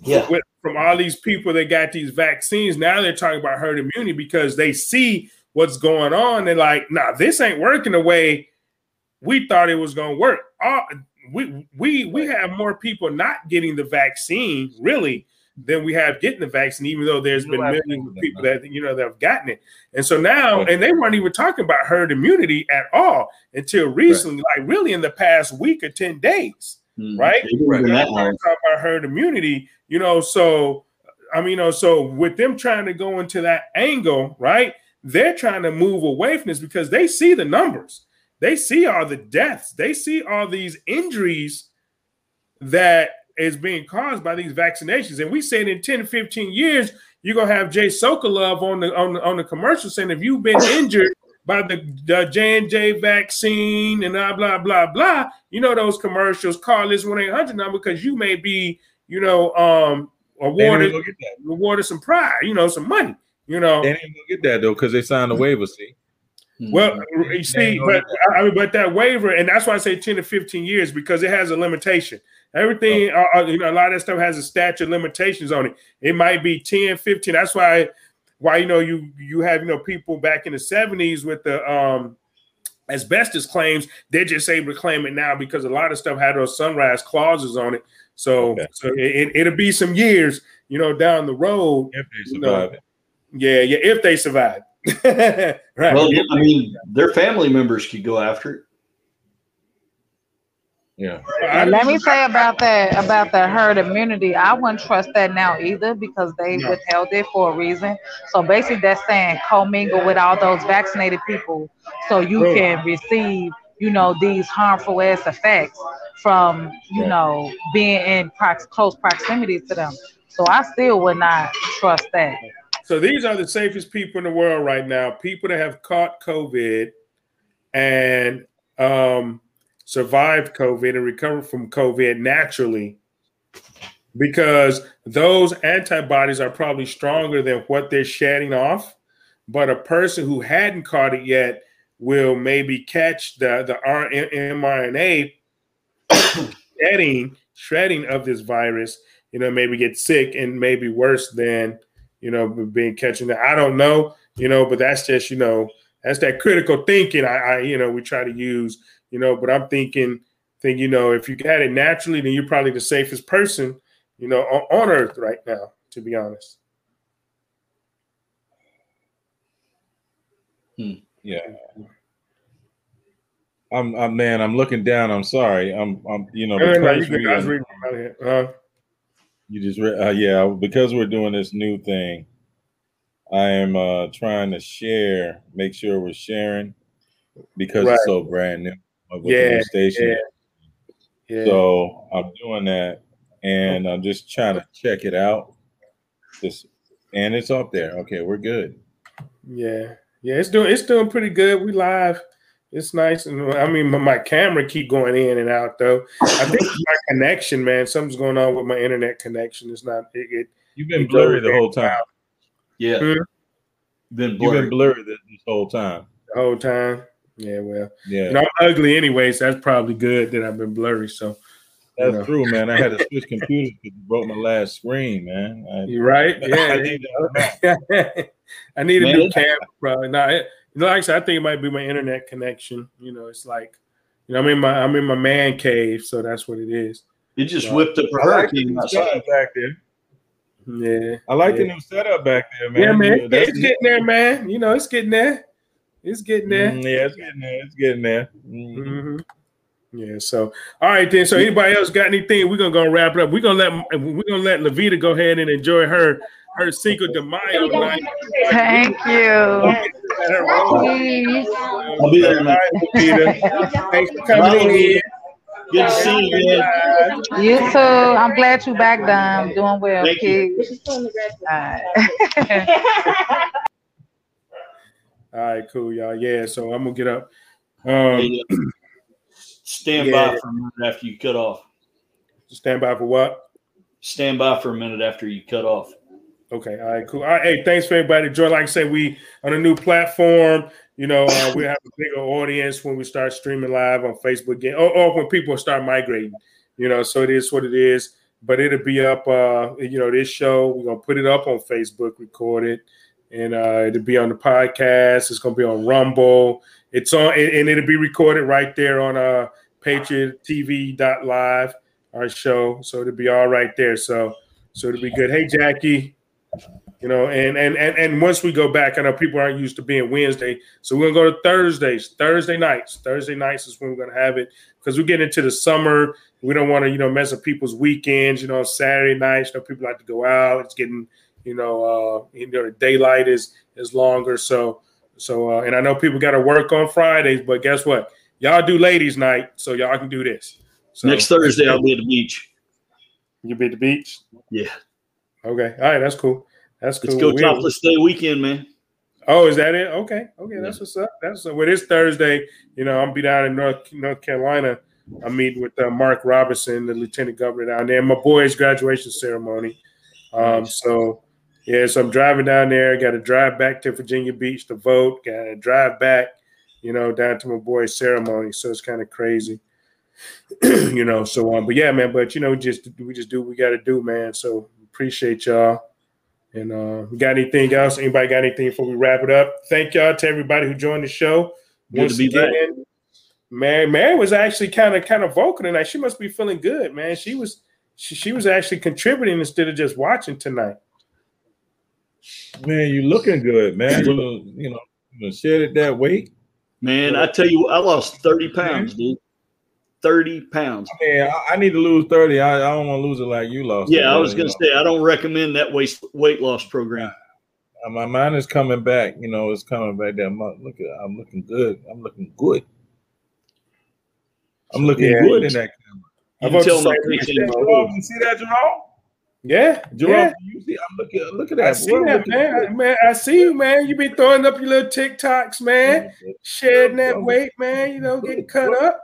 E: yeah.
A: with from all these people that got these vaccines. Now they're talking about herd immunity because they see what's going on. They're like, nah, this ain't working the way we thought it was going to work. All, we we we have more people not getting the vaccine really than we have getting the vaccine, even though there's been millions of people that you know that have gotten it. And so now, and they weren't even talking about herd immunity at all until recently, right. like really in the past week or 10 days. Mm-hmm. Right? right. Talking about herd immunity, you know, so I mean, you know, so with them trying to go into that angle, right? They're trying to move away from this because they see the numbers. They see all the deaths. They see all these injuries that is being caused by these vaccinations. And we said in 10 to 15 years, you're gonna have Jay Sokolove on the on the, on the commercial saying if you've been injured by the, the J&J vaccine and blah, blah, blah, blah. You know those commercials, call this 1-800 number because you may be, you know, um, awarded, awarded some prize, you know, some money, you know.
C: They ain't gonna get that though because they signed a waiver, see.
A: Well, you see, but I mean, but that waiver, and that's why I say 10 to 15 years because it has a limitation. Everything, oh. uh, you know, a lot of that stuff has a statute limitations on it. It might be 10, 15. That's why why you know you you have you know people back in the 70s with the um asbestos claims they're just able to claim it now because a lot of stuff had those sunrise clauses on it so okay. so it, it'll be some years you know down the road
C: if they survive
A: know, yeah yeah if they survive
E: right well i mean their family members could go after it
C: yeah.
B: And let me say about that about the herd immunity. I wouldn't trust that now either because they no. withheld it for a reason. So basically, that's saying commingle with all those vaccinated people so you Bro. can receive, you know, these harmful ass effects from, you know, being in prox- close proximity to them. So I still would not trust that.
A: So these are the safest people in the world right now. People that have caught COVID and um survived COVID and recovered from COVID naturally because those antibodies are probably stronger than what they're shedding off. But a person who hadn't caught it yet will maybe catch the, the mRNA shedding, shredding of this virus, you know, maybe get sick and maybe worse than, you know, being catching it. I don't know, you know, but that's just, you know, that's that critical thinking I, I you know, we try to use you know. But I'm thinking, think you know, if you got it naturally, then you're probably the safest person, you know, on, on earth right now. To be honest.
C: Hmm. Yeah. I'm, I'm, man. I'm looking down. I'm sorry. I'm, I'm, you know,
A: no, no, you reading. Uh,
C: you just read, uh, yeah, because we're doing this new thing. I am uh, trying to share, make sure we're sharing because right. it's so brand new.
A: Yeah, station. Yeah.
C: yeah. So I'm doing that, and I'm just trying to check it out. Just and it's up there. Okay, we're good.
A: Yeah, yeah, it's doing it's doing pretty good. We live. It's nice, and I mean, my, my camera keep going in and out though. I think my connection, man. Something's going on with my internet connection. It's not. It, it
C: You've been blurry the whole time.
E: Yeah, hmm?
C: been blurry. You've been blurry this, this whole time.
A: The whole time. Yeah, well, yeah. You know, I'm ugly anyway, so that's probably good that I've been blurry. So
C: that's know. true, man. I had to switch computers because you broke my last screen, man. I,
A: You're right. Yeah. I need, I need a new camera, probably. No, it, you know, like I said, I think it might be my internet connection. You know, it's like, you know, I'm in my I'm in my man cave, so that's what it is.
E: You just so, whipped up a hurricane
C: like back there.
A: Yeah,
C: I like
A: yeah.
C: the new setup back there, man.
A: Yeah, man, it's getting there, man. You know, it's getting there. It's getting there.
C: Mm, yeah, it's getting there. It's getting there. Mm-hmm.
A: Mm-hmm. Yeah. So, all right then. So, anybody else got anything? We're gonna go wrap it up. We're gonna let we're gonna let Levita go ahead and enjoy her her Cinco de Mayo night.
B: Thank you.
E: I'll be there, man.
A: Thanks for coming in here.
E: Good to see you again.
B: You too. I'm glad you're back, Dom. Doing well, Thank kid. All right.
A: Cool, y'all. Yeah, so I'm gonna get up. Um,
E: Stand yeah. by for a minute after you cut off.
A: Stand by for what?
E: Stand by for a minute after you cut off.
A: Okay. All right. Cool. All right. Hey, thanks for everybody joining. Like I said, we on a new platform. You know, uh, we have a bigger audience when we start streaming live on Facebook again, or, or, when people start migrating. You know, so it is what it is. But it'll be up. Uh, you know, this show we're gonna put it up on Facebook, record it, and uh, it'll be on the podcast. It's gonna be on Rumble. It's on, and it'll be recorded right there on uh live our show. So it'll be all right there. So so it'll be good. Hey Jackie, you know, and and and and once we go back, I know people aren't used to being Wednesday, so we're gonna go to Thursdays, Thursday nights. Thursday nights is when we're gonna have it because we get into the summer. We don't want to, you know, mess up people's weekends. You know, Saturday nights, you know, people like to go out. It's getting you know, uh, you know, the daylight is is longer. So, so, uh, and I know people got to work on Fridays, but guess what? Y'all do ladies' night, so y'all can do this. So,
E: Next Thursday, I'll be at the beach.
A: You'll be at the beach.
E: Yeah.
A: Okay. All right. That's cool. That's cool.
E: Let's go topless day weekend, man.
A: Oh, is that it? Okay. Okay. That's what's up. That's well. This Thursday, you know, I'm be down in North North Carolina. I'm meeting with uh, Mark Robinson, the lieutenant governor down there. My boy's graduation ceremony. Um, so yeah, so I'm driving down there. Got to drive back to Virginia Beach to vote. Got to drive back, you know, down to my boy's ceremony. So it's kind of crazy, you know. So um, but yeah, man. But you know, just we just do what we got to do, man. So appreciate y'all. And uh, we got anything else? Anybody got anything before we wrap it up? Thank y'all to everybody who joined the show.
E: Good Once to be again, back.
A: Mary, Mary was actually kind of kind of vocal tonight. She must be feeling good, man. She was she, she was actually contributing instead of just watching tonight.
C: Man, you looking good, man. You, you know, you shed it that weight.
E: Man, I tell you, I lost 30 pounds, dude. 30 pounds.
C: Yeah, I, I, need to lose 30. I, I don't want to lose it like you lost.
E: Yeah, I was going to say, I don't recommend that weight, weight loss program.
C: Uh, my mind is coming back. You know, it's coming back that month. Look at, I'm looking good. I'm looking good. I'm looking yeah, good in that camera.
E: You can tell my
C: you see that, Jerome?
A: Yeah,
C: Jerome,
A: yeah.
C: you see, I'm looking. Look at that.
A: I see that, man. I, man, I see you, man. You be throwing up your little TikToks, man. Shedding that weight, man. You know, getting cut up.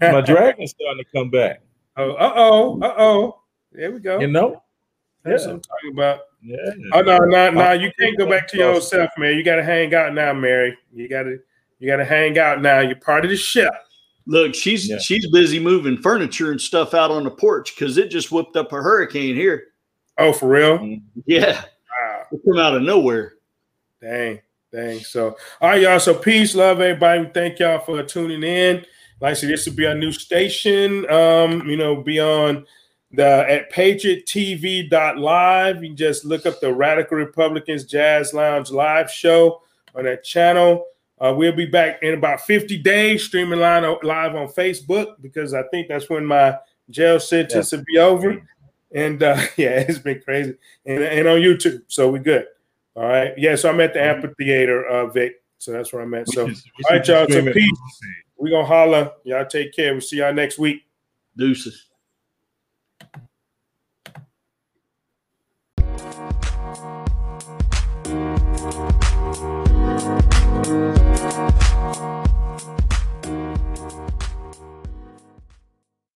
C: My dragon's starting to come back.
A: Oh, uh oh, uh oh. There we go.
C: You know,
A: that's yeah. what I'm talking about.
C: Yeah.
A: Oh no, no, no! You can't go back to your old self, man. You got to hang out now, Mary. You got to, you got to hang out now. You're part of the ship.
E: Look, she's yeah. she's busy moving furniture and stuff out on the porch because it just whipped up a hurricane here.
A: Oh, for real?
E: Mm-hmm. Yeah. Wow. It came out of nowhere.
A: Dang, dang. So, all right, y'all. So, peace, love, everybody. Thank y'all for tuning in. Like I said, this will be our new station. Um, you know, be on the at patriottv.live. You can just look up the Radical Republicans Jazz Lounge live show on that channel. Uh, we'll be back in about 50 days streaming live, live on Facebook because I think that's when my jail sentence yeah. will be over. And uh, yeah, it's been crazy. And, and on YouTube. So we're good. All right. Yeah. So I'm at the mm-hmm. amphitheater, uh, Vic. So that's where I'm at. So, all right, y'all. So, peace. We're going to holler. Y'all take care. We'll see y'all next week.
E: Deuces.